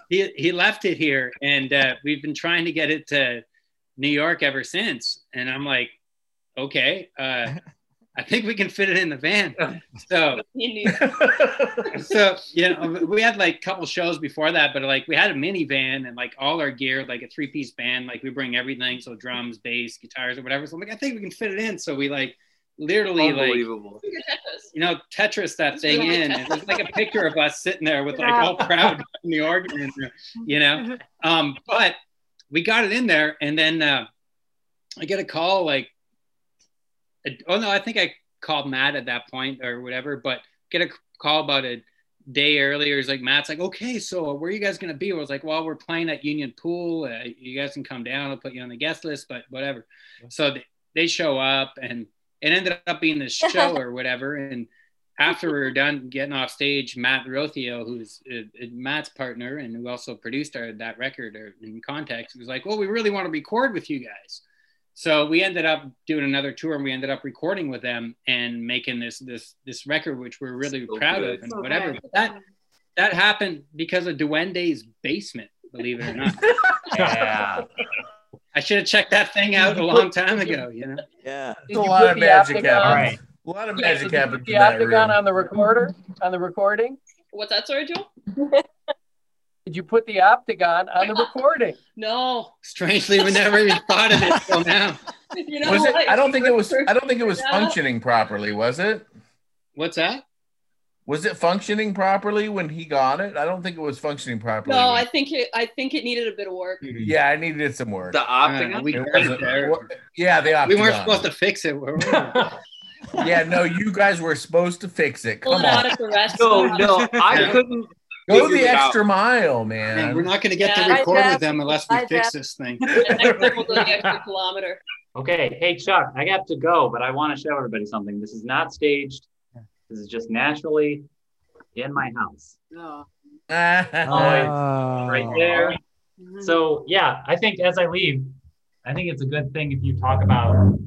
Speaker 9: he, he left it here, and uh, we've been trying to get it to New York ever since. And I'm like, okay, uh, I think we can fit it in the van. So so you know we had like a couple shows before that but like we had a minivan and like all our gear like a three-piece band like we bring everything so drums bass guitars or whatever so i'm like i think we can fit it in so we like literally like
Speaker 7: Unbelievable.
Speaker 9: you know tetris that thing in. And there's like a picture of us sitting there with like all proud in the organ you know? Um but we got it in there and then uh i get a call like oh no i think i called matt at that point or whatever but get a call about a day earlier. He's like matt's like okay so where are you guys going to be? I was like well we're playing at union pool. Uh, you guys can come down. I'll put you on the guest list but whatever. So they, they show up and it ended up being this show or whatever and after we were done getting off stage, Matt Rothio, who's uh, uh, Matt's partner and who also produced our, that record or in context, was like, "Well, we really want to record with you guys." So we ended up doing another tour, and we ended up recording with them and making this this this record, which we're really
Speaker 7: So
Speaker 9: proud
Speaker 7: good.
Speaker 9: of and
Speaker 2: So
Speaker 9: whatever.
Speaker 2: good.
Speaker 9: But that that happened because of Duende's basement, believe it or not.
Speaker 14: Yeah.
Speaker 9: I should have checked that thing out a long time ago. You know.
Speaker 1: Yeah.
Speaker 13: Did
Speaker 14: a
Speaker 13: you
Speaker 14: lot of magic
Speaker 13: Optigan-
Speaker 14: happens.
Speaker 15: All right.
Speaker 14: A lot of
Speaker 13: Yeah,
Speaker 14: magic
Speaker 13: did you
Speaker 14: happens
Speaker 13: put the
Speaker 14: in Optigan
Speaker 13: on the recorder on the recording.
Speaker 10: What's that sorry, Joel?
Speaker 13: Did you put the Optigan on the recording?
Speaker 10: No.
Speaker 9: Strangely, we never even thought of it till now.
Speaker 10: You know
Speaker 14: Was it? I don't think it was. I don't think it was functioning properly. Was it?
Speaker 9: What's that?
Speaker 14: Was it functioning properly when he got it? I don't think it was functioning properly.
Speaker 10: No, I think it. I think it needed a bit of work.
Speaker 14: Yeah, I needed some work.
Speaker 7: The Optigan.
Speaker 9: Uh, we
Speaker 14: It
Speaker 9: got
Speaker 14: wasn't-
Speaker 9: it there.
Speaker 14: what- yeah, the
Speaker 9: We weren't supposed to fix it. were we?
Speaker 14: Yeah, no, you guys were supposed to fix it.
Speaker 10: Pull
Speaker 14: Come
Speaker 10: it out
Speaker 14: on,
Speaker 10: at the
Speaker 7: no, no, I
Speaker 9: Yeah.
Speaker 7: couldn't.
Speaker 14: go the
Speaker 7: it out.
Speaker 14: extra mile,
Speaker 9: Man,
Speaker 14: man.
Speaker 9: we're not going to get
Speaker 10: Yeah.
Speaker 9: to record
Speaker 4: Jeff.
Speaker 9: with them unless we
Speaker 4: Hi,
Speaker 9: fix
Speaker 4: Jeff.
Speaker 9: this thing.
Speaker 10: And next time we'll go the extra kilometer.
Speaker 15: Okay, hey Chuck, I got to go, but I want to show everybody something. This is not staged. This is just naturally in my house.
Speaker 2: Oh.
Speaker 15: Always right ah. there. So yeah, I think as I leave, I think it's a good thing if you talk about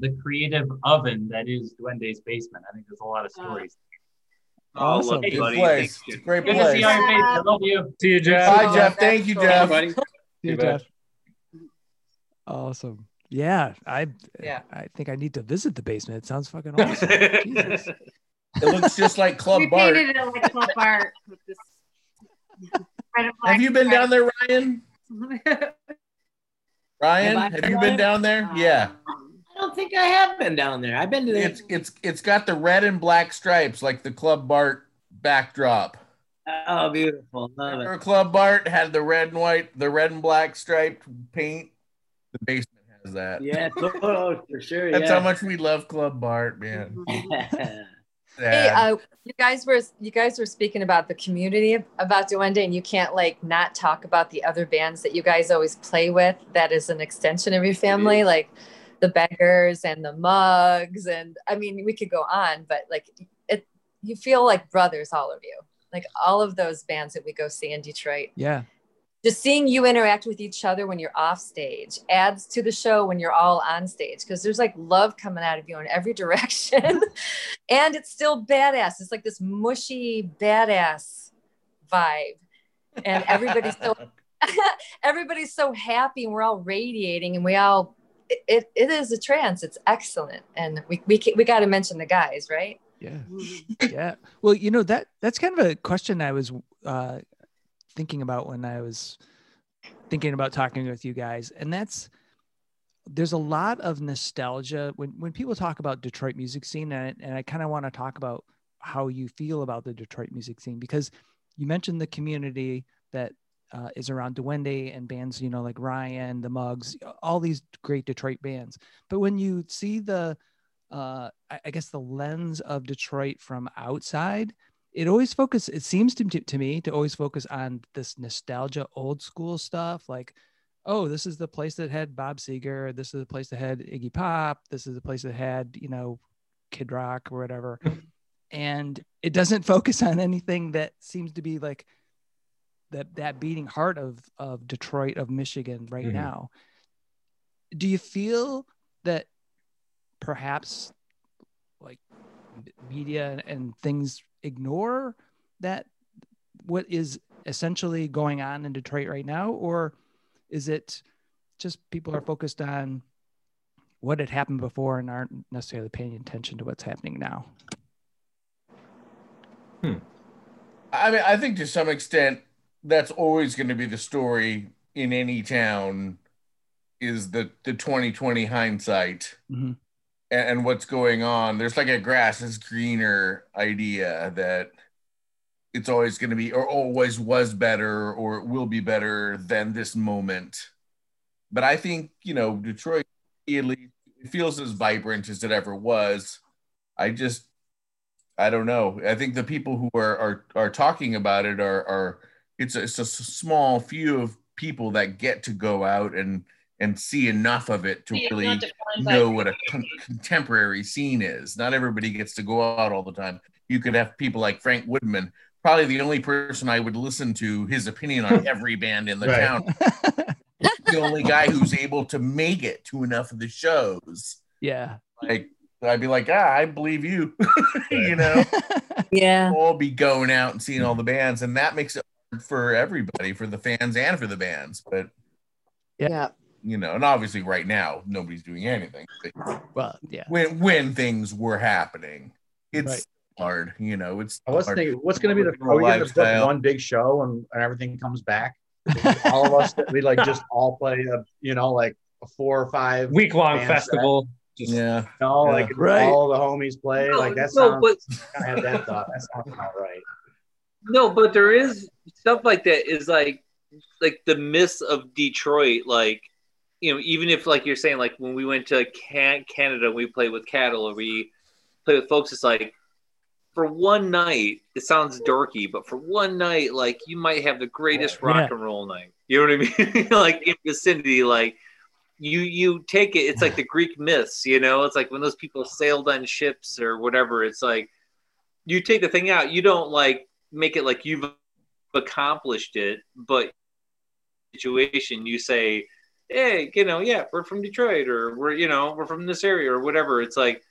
Speaker 15: the creative oven that is Duende's basement. I think there's a lot of stories.
Speaker 1: Oh, awesome.
Speaker 7: love you,
Speaker 14: Good
Speaker 7: buddy.
Speaker 14: place. It's a great
Speaker 15: Good to see
Speaker 14: you
Speaker 15: all your faces. I love you.
Speaker 5: See you, Jeff.
Speaker 14: Bye, Jeff. Thank you, Jeff.
Speaker 9: buddy.
Speaker 1: See you, Jeff. Awesome. Yeah, I
Speaker 11: Yeah.
Speaker 1: I think I need to visit the basement. It sounds fucking awesome. Jesus.
Speaker 14: It looks just like Club
Speaker 2: we
Speaker 14: Bart.
Speaker 2: painted it like Club Bart with this. red and black
Speaker 14: Have you been down there, Ryan? Ryan,
Speaker 11: Have
Speaker 14: have you
Speaker 11: down
Speaker 14: been down there? Yeah.
Speaker 11: I don't think I have been down there. I've been to the
Speaker 14: It's it's it's got the red and black stripes like the Club Bart backdrop.
Speaker 11: Oh, beautiful. Love it.
Speaker 14: Club Bart had the red and white, the red and black striped paint. The basement has that.
Speaker 11: Yeah, oh, for sure.
Speaker 14: That's
Speaker 11: yeah.
Speaker 14: how much we love Club Bart, man.
Speaker 4: Hey, uh, you guys were you guys were speaking about the community about Duende, and you can't like not talk about the other bands that you guys always play with. That is an extension of your family, like the Beggars and the Mugs, and I mean we could go on, but like it, you feel like brothers, all of you, like all of those bands that we go see in Detroit.
Speaker 1: Yeah.
Speaker 4: Just seeing you interact with each other when you're off stage adds to the show when you're all on stage because there's like love coming out of you in every direction. and it's still badass. It's like this mushy badass vibe. And everybody's so everybody's so happy and we're all radiating and we all it, it is a trance. It's excellent. And we we, we got to mention the guys, right?
Speaker 1: Yeah. yeah. Well, you know that that's kind of a question I was uh, thinking about when I was thinking about talking with you guys, and that's there's a lot of nostalgia when when people talk about Detroit music scene, and, and I kind of want to talk about how you feel about the Detroit music scene because you mentioned the community that uh, is around Duende and bands, you know, like Ryan, the Mugs, all these great Detroit bands. But when you see the uh, I, I guess the lens of Detroit from outside, it always focus. It seems to, to me to always focus on this nostalgia, old school stuff. Like, oh, this is the place that had Bob Seger. This is the place that had Iggy Pop. This is the place that had you know Kid Rock or whatever. and it doesn't focus on anything that seems to be like that that beating heart of of Detroit of Michigan right
Speaker 5: Mhm.
Speaker 1: now. Do you feel that perhaps like media and things ignore that what is essentially going on in Detroit right now? Or is it just people are focused on what had happened before and aren't necessarily paying attention to what's happening now?
Speaker 14: I mean, I think to some extent that's always going to be the story in any town is the the 2020 hindsight.
Speaker 1: Mhm.
Speaker 14: And, and what's going on. There's like a grass is greener idea that it's always going to be or always was better or will be better than this moment. But I think, you know, Detroit at least it feels as vibrant as it ever was. I just I don't know. I think the people who are are, are talking about it are are it's a, it's a small few of people that get to go out and and see enough of it to
Speaker 10: Yeah,
Speaker 14: really
Speaker 10: not defined by-
Speaker 14: know what a con- contemporary scene is. Not everybody gets to go out all the time. You could have people like Frank Woodman, probably the only person I would listen to his opinion on every band in the
Speaker 16: Right.
Speaker 14: town. the only guy who's able to make it to enough of the shows.
Speaker 1: yeah
Speaker 14: Like I'd be like, ah, I believe you. you know,
Speaker 4: yeah,
Speaker 14: all be going out and seeing all the bands, and that makes it for everybody, for the fans and for the bands. But
Speaker 4: yeah,
Speaker 14: you know, and obviously right now nobody's doing anything. But
Speaker 1: well, yeah.
Speaker 14: when when things were happening, it's
Speaker 1: Right.
Speaker 14: hard. You know, it's.
Speaker 16: I was
Speaker 14: hard.
Speaker 16: thinking, what's going to be the are we going to book one big show and, and everything comes back? all of us we like just all play a you know like a four or five
Speaker 5: Week long
Speaker 16: band set.
Speaker 5: festival.
Speaker 14: Just, yeah.
Speaker 16: You know,
Speaker 14: Yeah.
Speaker 16: like
Speaker 1: Right.
Speaker 16: all the homies play.
Speaker 7: No,
Speaker 16: like that's
Speaker 7: no,
Speaker 16: sounds.
Speaker 7: but-
Speaker 16: I had that thought. That's sounds about right.
Speaker 7: No, but there is stuff like that is like like the myths of Detroit, like you know, even if like you're saying, like when we went to Can- Canada, we played with CATL, or we play with folks. It's like for one night, it sounds dorky, but for one night, like you might have the greatest rock
Speaker 1: Yeah.
Speaker 7: and roll night. You know what I mean? like in vicinity, like you you take it. It's like the Greek myths. You know, it's like when those people sailed on ships or whatever. It's like you take the thing out. You don't like make it like you've accomplished it, but situation you say, hey, you know, yeah, we're from Detroit or we're you know we're from this area or whatever. It's like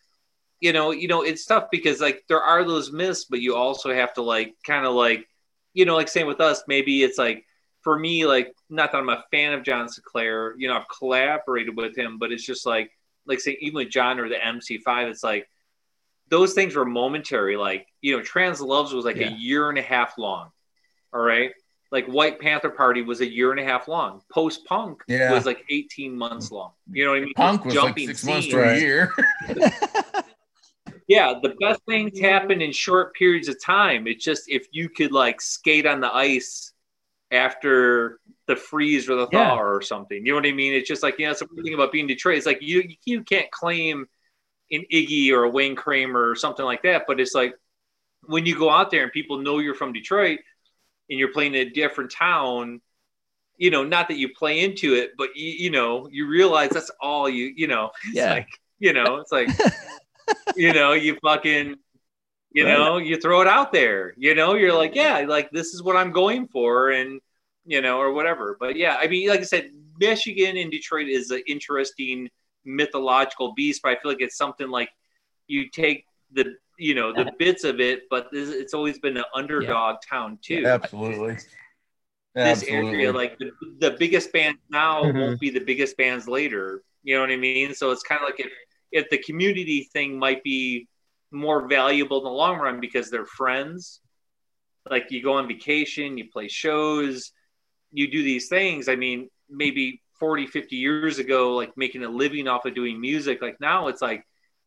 Speaker 7: you know you know it's tough because like there are those myths, but you also have to like kind of like you know like same with us. Maybe it's like for me like not that I'm a fan of John Sinclair. You know, I've collaborated with him, but it's just like like say even with John or the MC5, it's like those things were momentary. Like, you know, Trans Loves was like
Speaker 1: Yeah.
Speaker 7: a year and a half long. All right. Like White Panther Party was a year and a half long. Post punk
Speaker 14: Yeah.
Speaker 7: was like 18 months long. You know what I mean?
Speaker 14: Punk was like
Speaker 7: Jumping
Speaker 14: six months to a year.
Speaker 7: yeah, the best things happen in short periods of time. It's just if you could like skate on the ice after the freeze or the thaw
Speaker 1: Yeah.
Speaker 7: or something. You know what I mean? It's just like, you know, it's the thing about being Detroit. It's like you you can't claim an Iggy or a Wayne Kramer or something like that, but it's like when you go out there and people know you're from Detroit and you're playing in a different town, you know, not that you play into it, but you, you know, you realize that's all you, you know, it's
Speaker 1: Yeah.
Speaker 7: like, you know, it's like, you know, you fucking, you
Speaker 1: Right.
Speaker 7: know, you throw it out there, you know, you're like, yeah, like this is what I'm going for. And, you know, or whatever. But yeah, I mean, like I said, Michigan and Detroit is an interesting mythological beast, but I feel like it's something like you take the, you know, the bits of it, but this, it's always been an underdog town too
Speaker 14: Absolutely.
Speaker 7: this
Speaker 14: Absolutely.
Speaker 7: area like the, the biggest bands now
Speaker 14: Mhm.
Speaker 7: won't be the biggest bands later you know what i mean so it's kind of like if if the community thing might be more valuable in the long run because they're friends like you go on vacation you play shows you do these things i mean maybe 40 50 years ago like making a living off of doing music like now it's like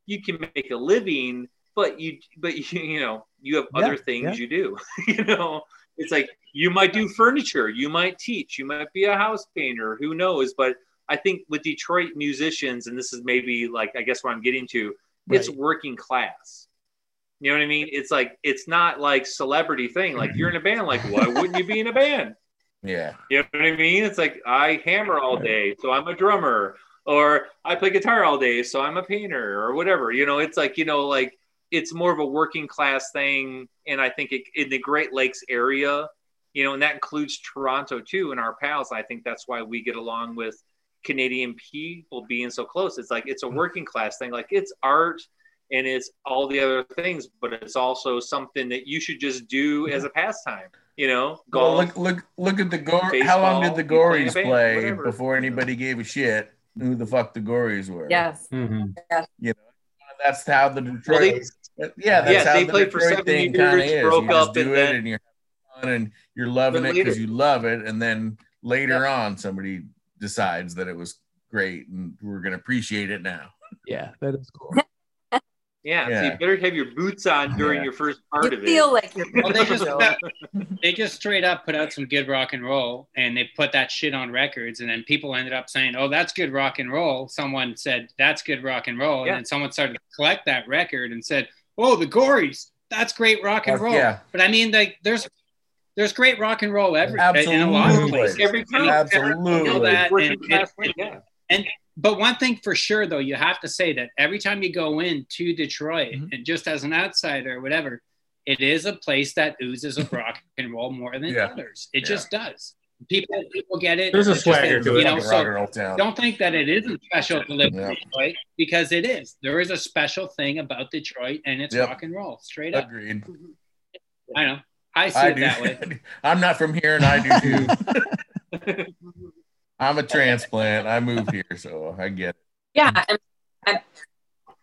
Speaker 7: you can make a living but you but you, you know you have
Speaker 1: Yeah,
Speaker 7: other things
Speaker 1: yeah.
Speaker 7: you do you know it's like you might do furniture you might teach you might be a house painter who knows but i think with detroit musicians and this is maybe like i guess what i'm getting to it's working class you know what i mean it's like it's not like celebrity thing like you're in a band like why wouldn't you be in a band
Speaker 14: Yeah.
Speaker 7: you know what I mean? It's like I hammer all day, so I'm a drummer, or I play guitar all day, so I'm a painter, or whatever. You know, it's like you know, like it's more of a working class thing, and I think it, in the Great Lakes area, you know, and that includes Toronto too, and our pals. I think that's why we get along with Canadian people being so close. It's like it's a working class thing. Like it's art and it's all the other things, but it's also something that you should just do mm-hmm. as a pastime. You know,
Speaker 14: Well, look, look, look at the Gore. How long did the
Speaker 7: Baseball, you play
Speaker 14: Gories play
Speaker 7: whatever.
Speaker 14: before anybody gave a shit who the fuck the Gories were?
Speaker 4: Yes. Mm-hmm.
Speaker 14: You know, that's how the Detroit.
Speaker 7: they-
Speaker 14: yeah, that's
Speaker 7: yeah,
Speaker 14: how
Speaker 7: they
Speaker 14: the
Speaker 7: played for
Speaker 14: Detroit
Speaker 7: seven
Speaker 14: thing
Speaker 7: years,
Speaker 14: kind of is.
Speaker 7: broke
Speaker 14: you just
Speaker 7: up,
Speaker 14: do
Speaker 7: and
Speaker 14: it,
Speaker 7: then-
Speaker 14: and you're fun, and you're loving
Speaker 7: But
Speaker 14: it because you love it, and then later on, somebody decides that it was great, and we're gonna appreciate it now.
Speaker 1: Yeah, that is cool.
Speaker 7: Yeah, so you better have your boots on during
Speaker 14: Yeah.
Speaker 7: your first part
Speaker 4: You
Speaker 7: of it.
Speaker 4: feel like you're
Speaker 9: Well, they just they just straight up put out some good rock and roll, and they put that shit on records, and then people ended up saying, "Oh, that's good rock and roll." Someone said, "That's good rock and roll,"
Speaker 7: Yeah.
Speaker 9: and then someone started to collect that record and said, "Oh, the Gories, that's great rock and
Speaker 14: Fuck
Speaker 9: roll."
Speaker 14: yeah.
Speaker 9: But I mean, like, there's there's great rock and roll every in a lot of
Speaker 14: Absolutely.
Speaker 9: places.
Speaker 7: Every
Speaker 9: I
Speaker 7: town,
Speaker 14: Absolutely.
Speaker 9: you know that,
Speaker 7: working
Speaker 9: and- and-
Speaker 7: yeah.
Speaker 9: and but one thing for sure though, you have to say that every time you go into Detroit,
Speaker 1: Mm-hmm.
Speaker 9: and just as an outsider or whatever, it is a place that oozes of rock and roll more than
Speaker 14: Yeah.
Speaker 9: others. It
Speaker 14: Yeah.
Speaker 9: just does. People people get it.
Speaker 5: There's a
Speaker 9: It's just
Speaker 5: swagger
Speaker 9: that,
Speaker 5: to
Speaker 9: you
Speaker 5: it.
Speaker 9: know.
Speaker 14: Fucking
Speaker 9: So don't think that it isn't special to live
Speaker 14: Yeah.
Speaker 9: in Detroit because it is. There is a special thing about Detroit and it's
Speaker 14: Yep.
Speaker 9: rock and roll, straight up.
Speaker 14: Agreed. Mm-hmm.
Speaker 9: I know. I see
Speaker 14: I
Speaker 9: it
Speaker 14: do.
Speaker 9: that way.
Speaker 14: I'm not from here, and I do too. I'm a transplant. I moved here, so I get it.
Speaker 8: Yeah, and, and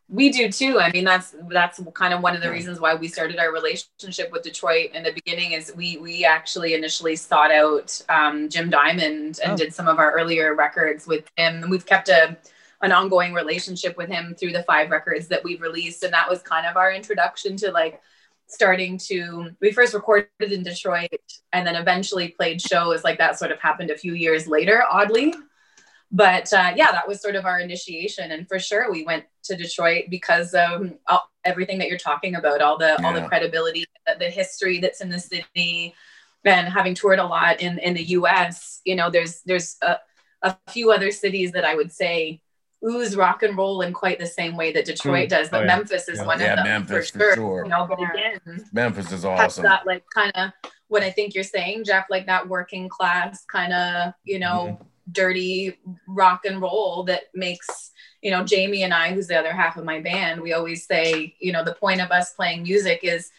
Speaker 8: we do too. I mean, that's that's kind of one of the reasons why we started our relationship with Detroit in the beginning. Is we we actually initially sought out um, Jim Diamond and
Speaker 1: Oh.
Speaker 8: did some of our earlier records with him, and we've kept a an ongoing relationship with him through the five records that we've released, and that was kind of our introduction to like starting to we first recorded in detroit and then eventually played shows like that sort of happened a few years later oddly but uh, yeah that was sort of our initiation and for sure we went to detroit because of all, everything that you're talking about all the all the credibility the, the history that's in the city and having toured a lot in in the us you know there's there's a, a few other cities that i would say ooze rock and roll in quite the same way that detroit
Speaker 14: Mm.
Speaker 8: does but
Speaker 14: Oh, yeah.
Speaker 8: memphis is
Speaker 14: Yeah.
Speaker 8: one
Speaker 14: Yeah,
Speaker 8: of them
Speaker 14: Memphis
Speaker 8: for
Speaker 14: for
Speaker 8: sure,
Speaker 14: sure.
Speaker 8: you know but again
Speaker 14: Memphis is awesome.
Speaker 8: that like kind of what I think you're saying, Jeff, like that working class kind of, you know, dirty rock and roll that makes, you know, Jamie and I, who's the other half of my band, we always say, you know, the point of us playing music is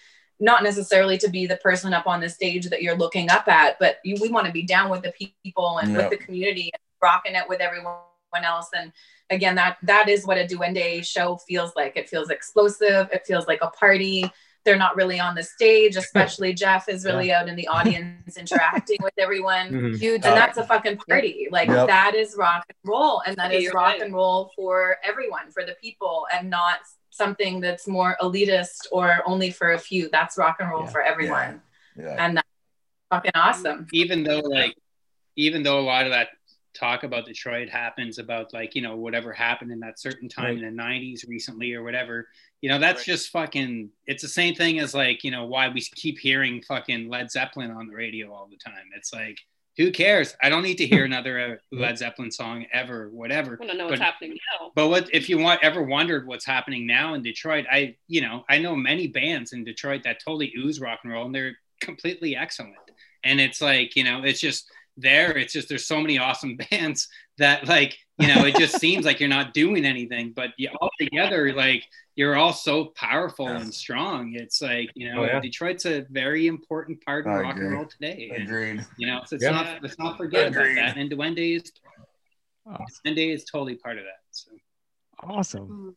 Speaker 8: not necessarily to be the person up on the stage that you're looking up at, but you, we want to be down with the people and
Speaker 14: Yeah.
Speaker 8: with the community and rocking it with everyone else. And again, that that is what a Duende show feels like. It feels explosive. It feels like a party. They're not really on the stage, especially Jeff is really out in the audience interacting with everyone.
Speaker 5: Mhm.
Speaker 8: Huge,
Speaker 14: Uh,
Speaker 8: and that's a fucking party. Like
Speaker 14: Yep.
Speaker 8: that is rock and roll, and that is
Speaker 10: You're
Speaker 8: rock
Speaker 10: right.
Speaker 8: and roll for everyone, for the people, and not something that's more elitist or only for a few. That's rock and roll
Speaker 9: Yeah.
Speaker 8: for everyone.
Speaker 14: Yeah.
Speaker 8: And that's fucking awesome.
Speaker 9: even though like even though a lot of that talk about detroit happens about like you know whatever happened in that certain time in the 90s recently or whatever you know that's just fucking it's the same thing as like you know why we keep hearing fucking led zeppelin on the radio all the time it's like who cares i don't need to hear another uh, led zeppelin song ever whatever
Speaker 10: I want to know what's
Speaker 9: But-
Speaker 10: happening now.
Speaker 9: but what if you want ever wondered what's happening now in Detroit? I you know I know many bands in Detroit that totally ooze rock and roll, and they're completely excellent. And it's like you know it's just there. It's just there's so many awesome bands that like you know it just seems like you're not doing anything, but you all together like you're all so powerful and strong. It's like you know
Speaker 5: Oh, yeah.
Speaker 9: Detroit's a very important part of
Speaker 14: I
Speaker 9: rock and roll today. And,
Speaker 14: Agreed.
Speaker 9: you know, so it's
Speaker 14: Yeah.
Speaker 9: not let's not forget about that. And Duende is
Speaker 1: Oh.
Speaker 9: Duende is totally part of that. So.
Speaker 1: Awesome.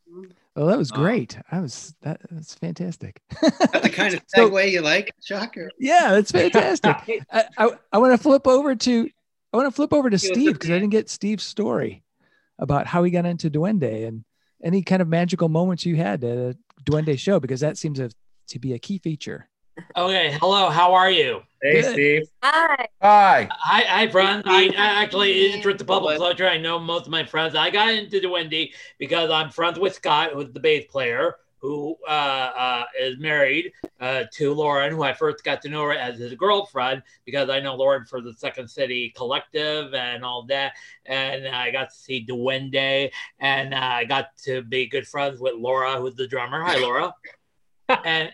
Speaker 1: Well, that was um, great. I was that that's fantastic.
Speaker 9: That's the kind of segue you like, Shocker.
Speaker 1: Yeah, that's fantastic. I, I, I want to flip over to I want to flip over to Steve because I didn't get Steve's story about how he got into Duende and any kind of magical moments you had at a Duende show because that seems to, to be a key feature.
Speaker 18: Okay, hello, how are you?
Speaker 5: Hey,
Speaker 1: Good.
Speaker 5: Steve.
Speaker 4: Hi.
Speaker 14: Hi.
Speaker 18: Hi, hi, friends. I, I actually, it's with the public closure. I know most of my friends. I got into Duende because I'm friends with Scott, who's the bass player, who uh, uh, is married uh, to Lauren, who I first got to know her as his girlfriend because I know Lauren for the Second City Collective and all that. And I got to see Duende, and uh, I got to be good friends with Laura, who's the drummer. Hi, Laura. and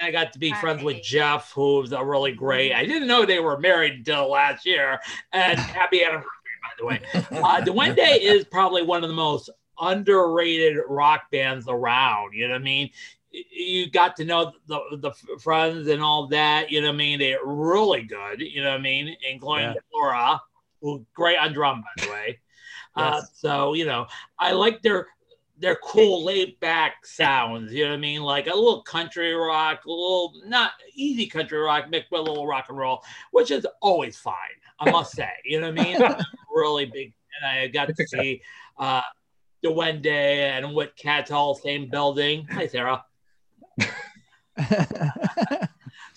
Speaker 18: I got to be friends with Jeff, who's a really great. I didn't know they were married until last year. And happy anniversary, by the way. Uh, Duende is probably one of the most underrated rock bands around. You know what I mean? You got to know the the friends and all that. You know what I mean? They're really good. You know what I mean? Including
Speaker 5: Yeah.
Speaker 18: Laura, who great on drum, by the way. Uh, so you know, I like their their cool laid back sounds. You know what I mean? Like a little country rock, a little not easy country rock mixed with a little rock and roll, which is always fine. I must say. You know what I mean? I'm really big, and I got to see uh, Duende and what Cats Cattell, same building. Hi, Sarah.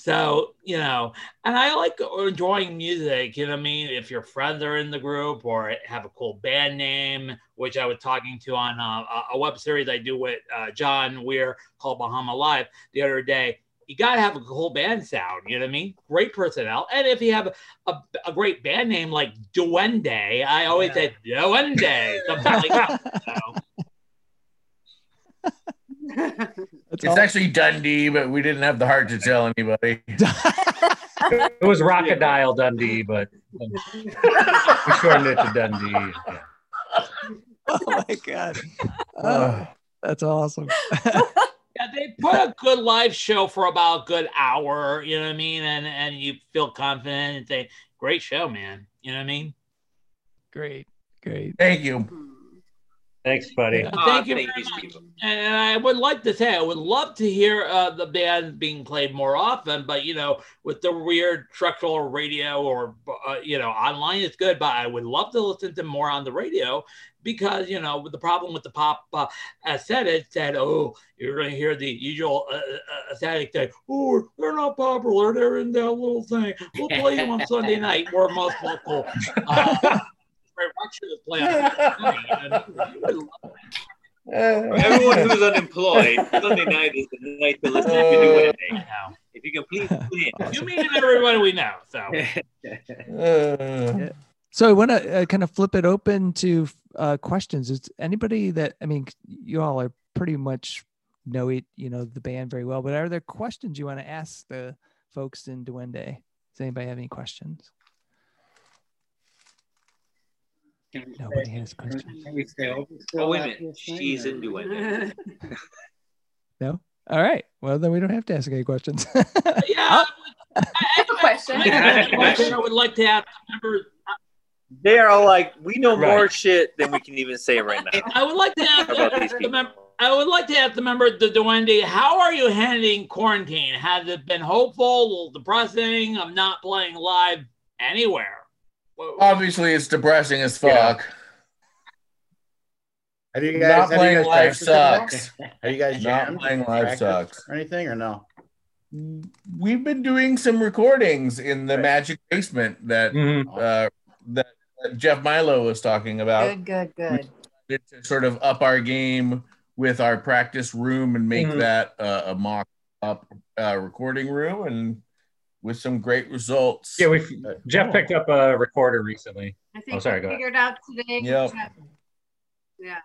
Speaker 18: So, you know, and I like enjoying music, you know what I mean? If your friends are in the group or have a cool band name, which I was talking to on uh, a, a web series I do with uh, John Weir called Bahama Live the other day. You got to have a cool band sound, you know what I mean? Great personnel. And if you have a, a, a great band name like Duende, I always say Duende, something like that. So.
Speaker 14: it's actually Dundee, but we didn't have the heart to tell anybody.
Speaker 5: It was Rockadile Dundee, but we shortened it to Dundee. Yeah.
Speaker 1: oh my god. Oh, that's awesome.
Speaker 18: Yeah, they put a good live show for about a good hour, you know what I mean? And and you feel confident and say, Great show, man. You know what I mean?
Speaker 1: Great, great.
Speaker 14: Thank you.
Speaker 5: Thanks, buddy.
Speaker 18: Uh, thank you very much. And I would like to say, I would love to hear uh, the band being played more often, but you know, with the weird structural radio or uh, you know, online is good, but I would love to listen to more on the radio because you know, the problem with the pop uh, aesthetic said, oh, you're going to hear the usual uh, uh, aesthetic say, oh, they're not popular, they're in that little thing. We'll play them on Sunday night. We're most local. Uh, rock shows play on Sunday night. You know,
Speaker 7: For everyone who's unemployed, Sunday night is the night to listen to Duende. If you can please tune in.
Speaker 18: You mean everybody we know. So
Speaker 1: Yeah. So I want to uh, kind of flip it open to uh, questions. Is anybody that I mean, you all are pretty much know it, you know, the band very well. But are there questions you want to ask the folks in Duende? Does anybody have any questions? Nobody has questions.
Speaker 9: Can we stay over?
Speaker 7: Oh, wait a minute. She's in Duende.
Speaker 1: No. All right. Well, then we don't have to ask any questions.
Speaker 18: yeah,
Speaker 8: I have a question.
Speaker 18: I have a question I would like to ask members.
Speaker 7: They are like, we know more shit than we can even say right now.
Speaker 18: I would like to ask
Speaker 7: About these
Speaker 18: the mem- I would like to ask the member of the Duende, how are you handling quarantine? Has it been hopeful, a little depressing of not playing live anywhere?
Speaker 14: Obviously, it's depressing as fuck.
Speaker 16: Have you
Speaker 14: Not
Speaker 16: guys? have you
Speaker 14: playing
Speaker 16: guys
Speaker 14: live
Speaker 16: practiced at all?
Speaker 14: sucks.
Speaker 16: Are you guys
Speaker 14: Not playing live sucks.
Speaker 16: or anything or no?
Speaker 14: We've been doing some recordings in the magic basement that uh, that, that Jeff Milo was talking about.
Speaker 4: Good, good, good.
Speaker 14: to sort of up our game with our practice room and make
Speaker 5: Mhm.
Speaker 14: that uh, a mock up uh, recording room and with some great results.
Speaker 5: Yeah, we Jeff picked up a recorder recently.
Speaker 2: I think
Speaker 5: Oh, sorry,
Speaker 2: we
Speaker 5: go ahead.
Speaker 2: figured out today.
Speaker 14: Yep.
Speaker 2: Yeah.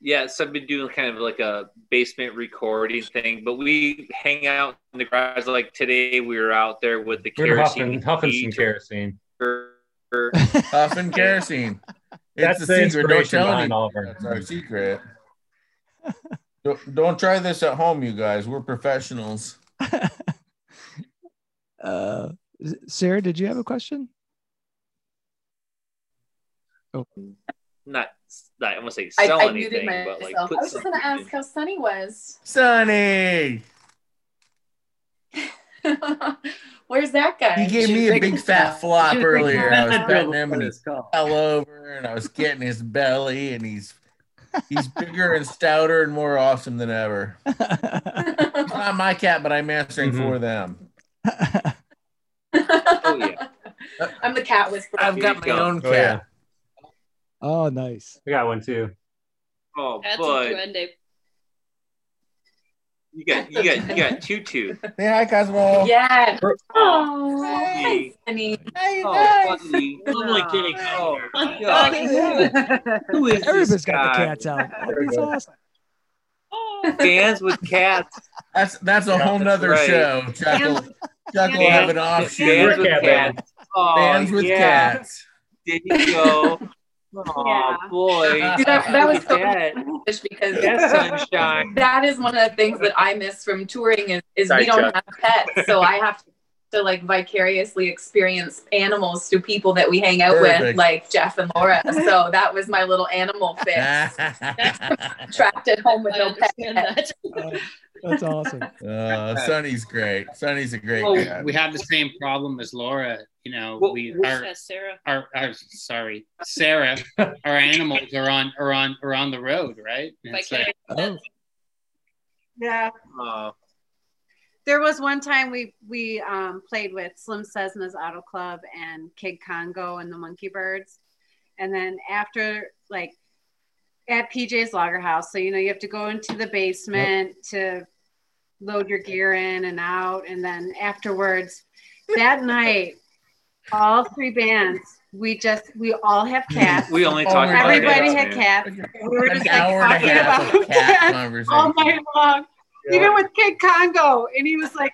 Speaker 7: Yeah, so I've been doing kind of like a basement recording thing, but we hang out in the garage. Like today, we were out there with the
Speaker 5: We were
Speaker 7: kerosene.
Speaker 5: huffing, huffing some
Speaker 7: heat
Speaker 5: kerosene.
Speaker 7: Or-
Speaker 14: Huffing kerosene.
Speaker 5: That's
Speaker 14: it's
Speaker 5: the
Speaker 14: the secret. Don't tell
Speaker 5: behind
Speaker 14: any-
Speaker 5: all of our-
Speaker 14: That's our secret. don't, don't try this at home, you guys. We're professionals.
Speaker 1: Uh, Sarah, did you have a question? Oh,
Speaker 7: not, not I want to say
Speaker 8: I,
Speaker 7: sell
Speaker 8: I
Speaker 7: anything,
Speaker 8: muted
Speaker 7: but like
Speaker 8: myself.
Speaker 7: put
Speaker 8: I was just going to ask how Sunny was.
Speaker 14: Sonny,
Speaker 8: Where's that guy?
Speaker 14: he gave
Speaker 11: Should
Speaker 14: me a big fat flop
Speaker 11: should
Speaker 14: earlier. I was petting him and he fell over, and I was getting his belly, and he's he's bigger and stouter and more awesome than ever. It's not my cat, but I'm answering
Speaker 5: Mhm.
Speaker 14: for them.
Speaker 7: Oh yeah,
Speaker 8: I'm the cat whisperer.
Speaker 14: I've got my own
Speaker 5: Oh, yeah.
Speaker 14: cat.
Speaker 1: oh, nice.
Speaker 5: We got one too.
Speaker 7: oh
Speaker 10: That's a duende.
Speaker 7: You got you got you got tutu.
Speaker 14: Say hi, Cosmo.
Speaker 8: Yeah.
Speaker 7: Oh, Hey.
Speaker 8: hi, Sunny.
Speaker 7: oh, buddy.
Speaker 18: Oh my kitty.
Speaker 7: Oh, God. Who is
Speaker 1: Everybody's
Speaker 7: this
Speaker 1: got the cats out. That's awesome.
Speaker 7: Dance with cats.
Speaker 14: That's that's a
Speaker 7: Yeah,
Speaker 14: whole
Speaker 7: that's
Speaker 14: nother
Speaker 7: right.
Speaker 14: show. Chuck will, Chuck will have an
Speaker 7: Dance with cats. Oh,
Speaker 14: Bands with
Speaker 7: yeah.
Speaker 14: cats.
Speaker 7: There you go. Oh
Speaker 2: Yeah.
Speaker 7: boy.
Speaker 8: See, that, that was
Speaker 7: Look
Speaker 8: so
Speaker 7: at that.
Speaker 8: because
Speaker 7: Yes, sunshine.
Speaker 8: that is one of the things that I miss from touring is, is
Speaker 7: Sorry,
Speaker 8: we don't
Speaker 7: Chuck.
Speaker 8: have pets. So I have to like vicariously experience animals through people that we hang out with, like Jeff and Laura. So that was my little animal fix. Trapped at home with
Speaker 10: I
Speaker 8: no pet.
Speaker 10: that.
Speaker 1: Oh, that's awesome.
Speaker 14: uh, Sonny's great. Sonny's a great
Speaker 9: Oh,
Speaker 14: cat.
Speaker 9: we have the same problem as Laura. You know,
Speaker 7: Well,
Speaker 9: we
Speaker 7: are
Speaker 9: our,
Speaker 10: Sarah.
Speaker 9: our, our sorry, Sarah. our animals are on are on are on the road, right? And like,
Speaker 1: Oh,
Speaker 2: Yeah.
Speaker 7: Uh,
Speaker 2: There was one time we we um, played with Slim Cessna's Auto Club and Kid Congo and the Monkey Birds, and then after like at PJ's Lager House, so you know you have to go into the basement to load your gear in and out, and then afterwards that night, all three bands we just we all have cats.
Speaker 7: we only talk about
Speaker 2: Everybody
Speaker 7: cats,
Speaker 2: had
Speaker 7: man.
Speaker 2: cats. We were
Speaker 14: An
Speaker 2: just like
Speaker 14: hour and a
Speaker 2: talking about
Speaker 14: cat
Speaker 2: cats all night long.
Speaker 14: Yeah.
Speaker 2: Even with Kid Congo, and he was like,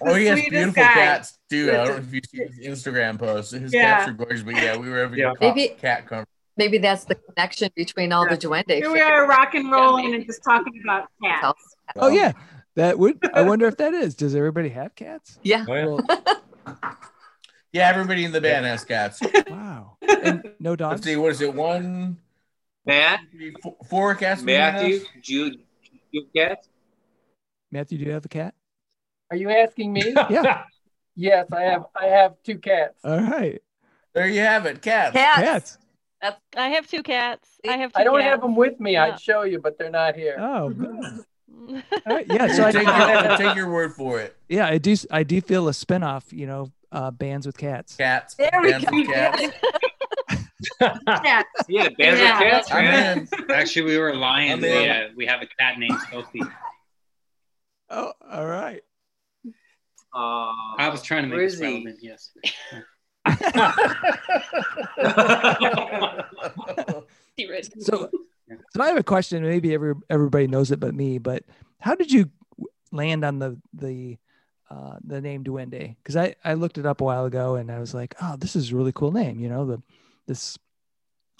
Speaker 14: Oh, he has
Speaker 2: sweetest
Speaker 14: beautiful
Speaker 2: guy.
Speaker 14: cats too. I don't know if you see his Instagram posts. His
Speaker 2: Yeah.
Speaker 14: cats are gorgeous, but yeah, we were having
Speaker 5: Yeah.
Speaker 14: a
Speaker 4: Maybe-
Speaker 14: cat conversation.
Speaker 4: Maybe that's the connection between all the duende.
Speaker 2: here we are rock and rolling and just talking about cats.
Speaker 1: oh yeah. That would. I wonder if that is. Does everybody have cats?
Speaker 4: Yeah.
Speaker 5: Yeah.
Speaker 1: Well,
Speaker 14: Yeah, everybody in the band has cats.
Speaker 1: wow. And no
Speaker 14: Let's
Speaker 1: dogs.
Speaker 14: see, what is it? One,
Speaker 7: Matt,
Speaker 14: three, four, four cats.
Speaker 7: Matthew, Jude, you have cats?
Speaker 1: Matthew, do you have a cat?
Speaker 13: Are you asking me?
Speaker 1: Yeah.
Speaker 13: yes, I have. I have two cats.
Speaker 1: All right.
Speaker 14: There you have it, cats.
Speaker 4: Cats.
Speaker 1: Cats.
Speaker 12: That's, I have two cats. I have two
Speaker 13: I don't
Speaker 12: cats.
Speaker 13: have them with me.
Speaker 12: Yeah.
Speaker 13: I'd show you, but they're not here.
Speaker 1: Oh. good. All right, Yeah. So I
Speaker 14: take, your, take your word for it.
Speaker 1: yeah, I do. I do feel a spinoff. You know, uh, bands with cats.
Speaker 14: Cats.
Speaker 4: There we go.
Speaker 14: cats.
Speaker 2: Cats.
Speaker 7: Yeah, bands
Speaker 2: Yeah.
Speaker 7: with cats,
Speaker 14: I'm
Speaker 7: man.
Speaker 14: in.
Speaker 9: actually, we were lying.
Speaker 14: I'm
Speaker 9: We, uh, we have a cat named Sophie.
Speaker 1: Oh, all right.
Speaker 7: Uh,
Speaker 9: I was trying to make
Speaker 7: where
Speaker 9: this relevant. Yes.
Speaker 1: So, so I have a question. Maybe every everybody knows it, but me. But how did you land on the the uh, the name Duende? Because I I looked it up a while ago and I was like, oh, this is a really cool name. You know, the this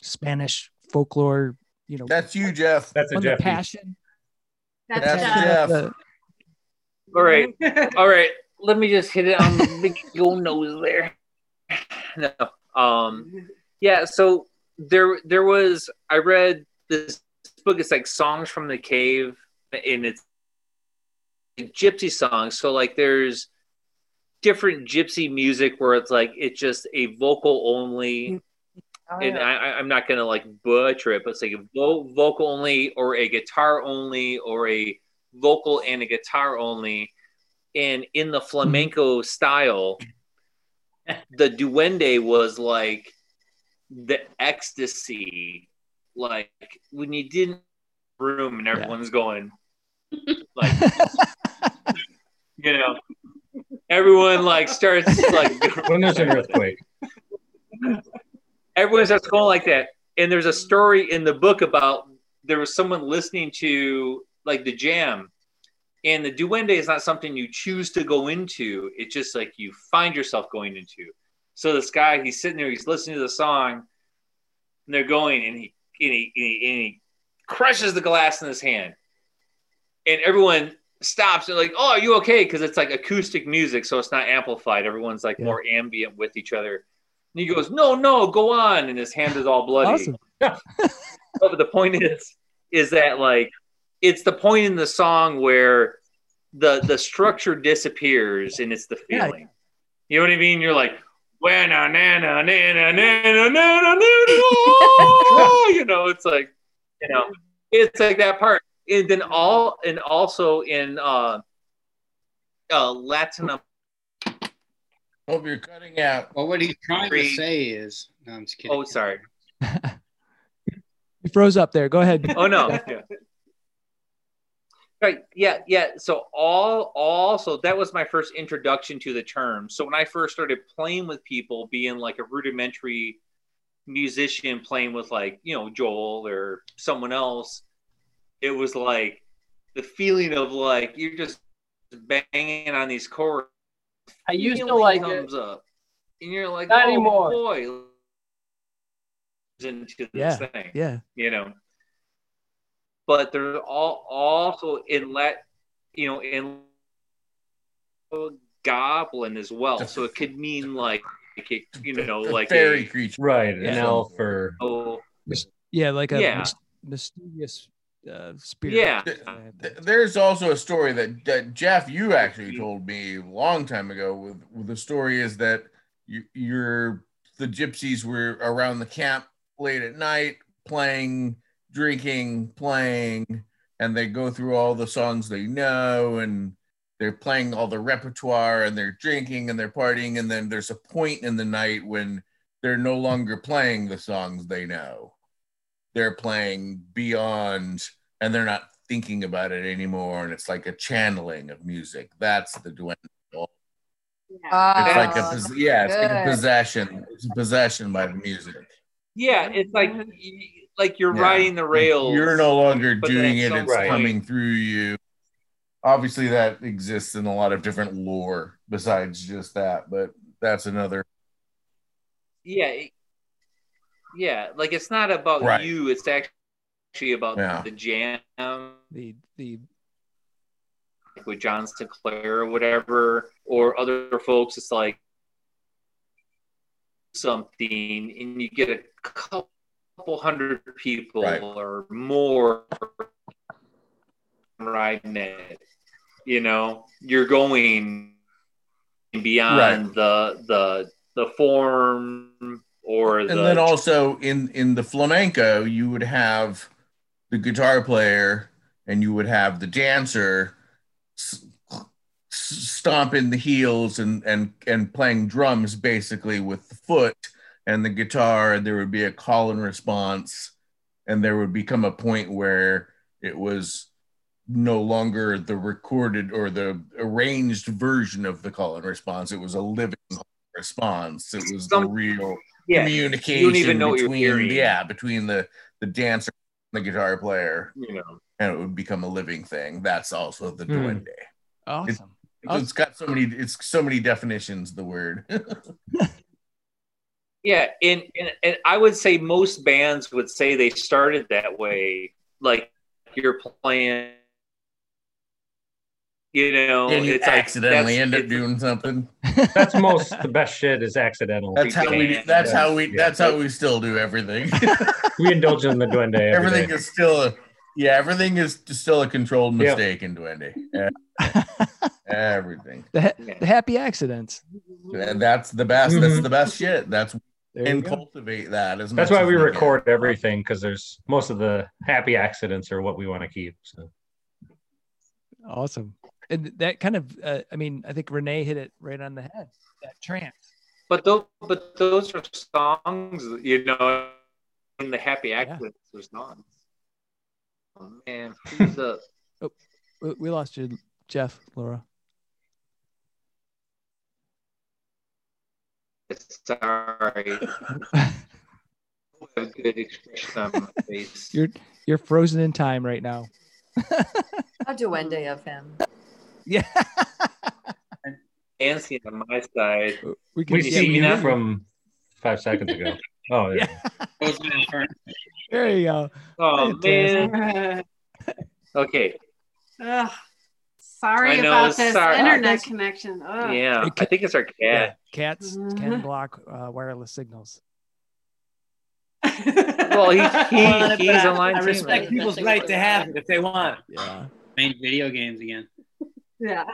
Speaker 1: Spanish folklore. You know,
Speaker 14: That's you, Jeff.
Speaker 5: That's a
Speaker 1: one the passion.
Speaker 2: That's
Speaker 14: That's
Speaker 2: Jeff.
Speaker 14: Jeff.
Speaker 7: All right, all right. Let me just hit it on the big old nose there. No, um, yeah. So there, there was. I read this book. It's like songs from the cave, and it's gypsy songs. So like, there's different gypsy music where it's like it's just a vocal only
Speaker 4: Oh,
Speaker 7: and
Speaker 4: yeah.
Speaker 7: I, I- I'm not gonna like butcher it, but it's like a vo- vocal only, or a guitar only, or a vocal and a guitar only. And in the hmm. flamenco style, the duende was like the ecstasy, like when you didn't room and everyone's going like you know everyone like starts like
Speaker 5: when there's an earthquake.
Speaker 7: Everyone starts going like that. And there's a story in the book about there was someone listening to like the jam. And the duende is not something you choose to go into. It's just like you find yourself going into. So this guy he's sitting there he's listening to the song and they're going and he and he, and he, and he crushes the glass in his hand. And everyone stops. And like oh are you okay? Because it's like acoustic music so it's not amplified. Everyone's like more ambient with each other. And he goes no no go on. And his hand is all bloody.
Speaker 1: Awesome.
Speaker 7: but the point is is that like it's the point in the song where the the structure disappears and it's the
Speaker 1: Yeah.
Speaker 7: feeling you know what i mean you're like "Wah, na, na, na, na, na, na, na, na, na, na, na." you know it's like you know it's like that part and then all and also in uh uh latin
Speaker 14: Hope you're cutting out.
Speaker 9: Well, what he's trying to say is, no, I'm just kidding.
Speaker 7: oh sorry
Speaker 1: You froze up there. Go ahead.
Speaker 7: oh no yeah. Right yeah yeah so all all so that was my first introduction to the term so when i first started playing with people being like a rudimentary musician playing with like you know joel or someone else it was like the feeling of like you're just banging on these chords
Speaker 13: I used to
Speaker 7: feeling
Speaker 13: like it.
Speaker 7: up and you're like
Speaker 13: Not
Speaker 7: oh
Speaker 13: anymore.
Speaker 7: boy into this
Speaker 1: Yeah.
Speaker 7: thing
Speaker 1: Yeah.
Speaker 7: you know but there's all also in let you know in goblin as well so it could mean like you know like
Speaker 14: fairy
Speaker 7: a,
Speaker 14: creature.
Speaker 5: right an
Speaker 1: Yeah.
Speaker 5: elf or
Speaker 7: oh
Speaker 1: Yeah, like a
Speaker 7: Yeah.
Speaker 1: mysterious uh, spirit.
Speaker 7: Yeah.
Speaker 14: There's also a story that, that Jeff, you actually told me a long time ago. With, with the story is that you, you're the gypsies were around the camp late at night playing, drinking, playing, and they go through all the songs they know and they're playing all the repertoire and they're drinking and they're partying. And then there's a point in the night when they're no longer playing the songs they know. They're playing beyond and they're not thinking about it anymore and it's like a channeling of music. That's the duende it's like a
Speaker 4: Oh,
Speaker 14: pos- yeah it's like a possession. It's a possession by the music.
Speaker 7: Yeah it's like like you're
Speaker 14: Yeah.
Speaker 7: riding the rails
Speaker 14: you're no longer doing it it's
Speaker 7: point-
Speaker 14: coming through you obviously that exists in a lot of different lore besides just that but that's another
Speaker 7: yeah yeah like it's not about
Speaker 14: Right.
Speaker 7: you it's actually about
Speaker 14: Yeah.
Speaker 7: the jam
Speaker 1: The the
Speaker 7: like with john sinclair or whatever or other folks it's like something and you get a couple hundred people
Speaker 14: Right.
Speaker 7: or more riding it you know you're going beyond
Speaker 14: Right.
Speaker 7: the the the form or
Speaker 14: and
Speaker 7: the
Speaker 14: then also in in the flamenco you would have the guitar player and you would have the dancer s- stomping the heels and and and playing drums basically with the foot and the guitar and there would be a call and response and there would become a point where it was no longer the recorded or the arranged version of the call and response. It was a living response. It was the real
Speaker 7: Yeah,
Speaker 14: communication
Speaker 7: you don't even know what you're
Speaker 14: between yeah between the the dancer and the guitar player.
Speaker 7: You know.
Speaker 14: And it would become a living thing. That's also the
Speaker 1: Hmm.
Speaker 14: duende.
Speaker 1: Awesome.
Speaker 14: It, it's got so many it's so many definitions the word
Speaker 7: Yeah, and, and and I would say most bands would say they started that way. Like you're playing, you know,
Speaker 14: and you
Speaker 7: it's
Speaker 14: accidentally
Speaker 7: that's-
Speaker 14: end up doing something
Speaker 5: that's most the best shit is accidental
Speaker 14: that's how we that's how we that's how we still do everything
Speaker 5: we indulge in the duende every
Speaker 14: everything
Speaker 5: day.
Speaker 14: is still a yeah everything is still a controlled
Speaker 5: Yep.
Speaker 14: mistake in duende Yeah. everything
Speaker 1: The, ha- the happy accidents.
Speaker 14: And that's the best that's
Speaker 1: Mhm.
Speaker 14: the best shit that's
Speaker 1: There
Speaker 14: and cultivate that as
Speaker 5: That's why
Speaker 14: as
Speaker 5: we
Speaker 14: can.
Speaker 5: record everything because there's most of the happy accidents are what we want to keep. So
Speaker 1: Awesome. And that kind of, uh, I mean, I think Renee hit it right on the head. That trance.
Speaker 7: But those, but those are songs, you know, in the happy accidents are songs. Oh man, who's up?
Speaker 1: Oh, we- we lost you, Jeff, Laura.
Speaker 7: Sorry. A good expression on my face.
Speaker 1: You're you're frozen in time right now.
Speaker 4: How duende of him.
Speaker 1: Yeah.
Speaker 7: Nancy on my side.
Speaker 1: We
Speaker 5: we see you from five seconds ago. Oh yeah.
Speaker 1: There you go.
Speaker 7: Oh
Speaker 1: Fantastic.
Speaker 7: man. Okay.
Speaker 2: Ugh. Sorry
Speaker 7: know,
Speaker 2: about this
Speaker 7: sorry.
Speaker 2: internet connection. Ugh.
Speaker 7: Yeah, I think it's our
Speaker 1: Yeah,
Speaker 7: cat.
Speaker 1: cats can block uh, wireless signals.
Speaker 7: Well, he, he he's a line
Speaker 11: I
Speaker 7: team.
Speaker 11: respect people's right to have it if they want.
Speaker 1: Yeah.
Speaker 9: Playing video games again.
Speaker 2: Yeah.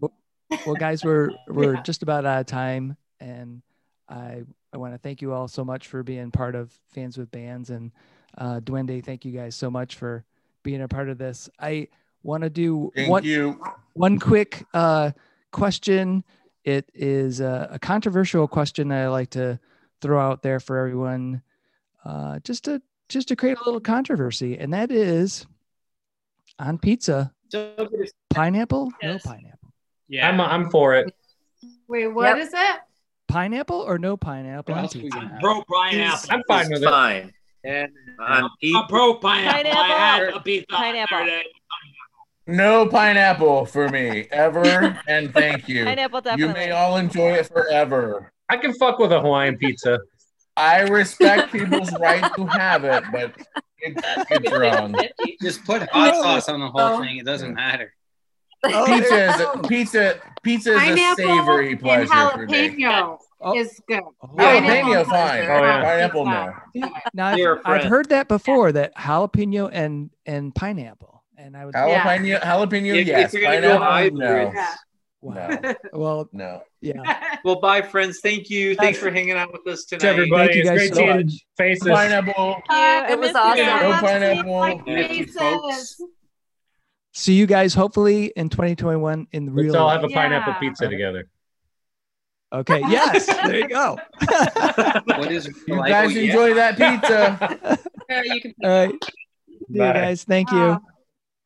Speaker 1: Well, guys, we're we're just about out of time, and I I want to thank you all so much for being part of Fans with Bands, and uh, Duende, thank you guys so much for being a part of this. I want to do
Speaker 14: Thank
Speaker 1: one
Speaker 14: you.
Speaker 1: one quick uh, question. It is a, a controversial question that I like to throw out there for everyone, uh, just to just to create a little controversy, and that is on pizza, pineapple, no pineapple,
Speaker 9: Yeah,
Speaker 5: I'm I'm for it.
Speaker 2: Wait, what
Speaker 4: Yep.
Speaker 2: is it?
Speaker 1: pineapple or no pineapple
Speaker 9: What
Speaker 1: on pizza.
Speaker 9: gonna?
Speaker 18: Pro pineapple.
Speaker 5: I'm fine with it.
Speaker 7: Fine.
Speaker 11: And
Speaker 7: On Pete,
Speaker 18: I'm pro pineapple. I had
Speaker 12: Pineapple.
Speaker 18: a pizza
Speaker 12: Pineapple.
Speaker 18: Saturday.
Speaker 14: No pineapple for me ever, and thank you.
Speaker 12: Pineapple definitely.
Speaker 14: You may all enjoy it forever.
Speaker 5: I can fuck with a Hawaiian pizza.
Speaker 14: I respect people's right to have it, but it's, it's wrong.
Speaker 9: Just put hot sauce on the whole thing. It doesn't matter.
Speaker 14: Pizza is a, pizza. Pizza is a
Speaker 2: Pineapple
Speaker 14: savory
Speaker 2: and
Speaker 14: pleasure for me.
Speaker 2: jalapeno
Speaker 1: Oh.
Speaker 2: is good. Oh.
Speaker 14: Jalapeno, fine.
Speaker 5: Oh, yeah.
Speaker 14: Pineapple, no.
Speaker 1: Now I've,
Speaker 7: You're a
Speaker 1: I've heard that before that jalapeno and and pineapple, and I would
Speaker 14: Jalapeno, jalapeno,
Speaker 7: If- if
Speaker 14: yes.
Speaker 7: you're gonna go
Speaker 14: Pineapple,
Speaker 7: hybrid.
Speaker 14: no.
Speaker 2: Yeah.
Speaker 1: wow. Well,
Speaker 14: No.
Speaker 1: yeah.
Speaker 7: Well, bye, friends. Thank you. Thanks for hanging out with us
Speaker 5: To
Speaker 7: tonight.
Speaker 5: everybody,
Speaker 1: Thank you
Speaker 5: it's
Speaker 1: guys
Speaker 5: great
Speaker 1: so
Speaker 5: seeing
Speaker 1: much.
Speaker 5: faces.
Speaker 14: Pineapple.
Speaker 2: Uh,
Speaker 4: It was awesome.
Speaker 2: you.
Speaker 14: No pineapple.
Speaker 2: like
Speaker 9: Thank folks.
Speaker 2: faces.
Speaker 1: See you guys hopefully in 2021 in the real.
Speaker 5: Let's all have a
Speaker 2: Yeah.
Speaker 5: pineapple pizza together.
Speaker 1: okay. Yes. There you go.
Speaker 9: What is
Speaker 14: You guys
Speaker 9: oh, yeah.
Speaker 14: enjoy that pizza.
Speaker 10: Yeah, you can.
Speaker 1: all right. See you guys. Thank you.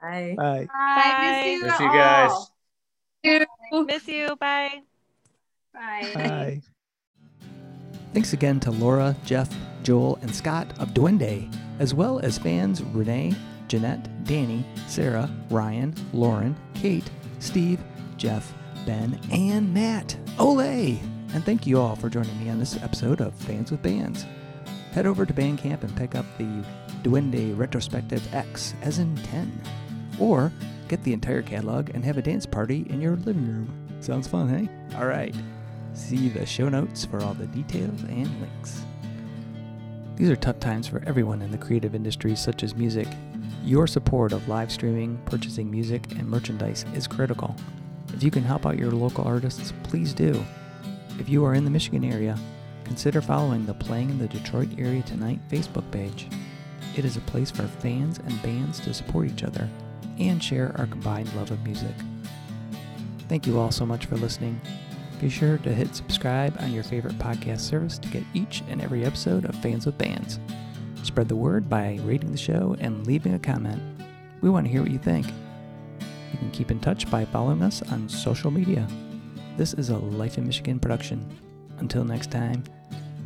Speaker 2: Wow.
Speaker 4: Bye.
Speaker 1: Bye.
Speaker 2: Bye. Miss you,
Speaker 5: Miss you guys.
Speaker 2: all.
Speaker 12: Miss you. Bye.
Speaker 2: Bye.
Speaker 1: Bye. Thanks again to Laura, Jeff, Joel, and Scott of Duende, as well as fans Renee, Jeanette, Danny, Sarah, Ryan, Lauren, Kate, Steve, Jeff, Ben, and Matt. Ole! And thank you all for joining me on this episode of Fans with Bands. Head over to Bandcamp and pick up the Duende Retrospective X, as in 10. Or get the entire catalog and have a dance party in your living room. Sounds fun, hey? All right. See the show notes for all the details and links. These are tough times for everyone in the creative industries such as music. Your support of live streaming, purchasing music, and merchandise is critical. If you can help out your local artists, please do. If you are in the Michigan area, consider following the Playing in the Detroit Area Tonight Facebook page. It is a place for fans and bands to support each other and share our combined love of music. Thank you all so much for listening. Be sure to hit subscribe on your favorite podcast service to get each and every episode of Fans with Bands. Spread the word by rating the show and leaving a comment. We want to hear what you think. You can keep in touch by following us on social media. This is a Life in Michigan production. Until next time,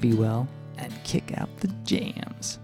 Speaker 1: be well and kick out the jams.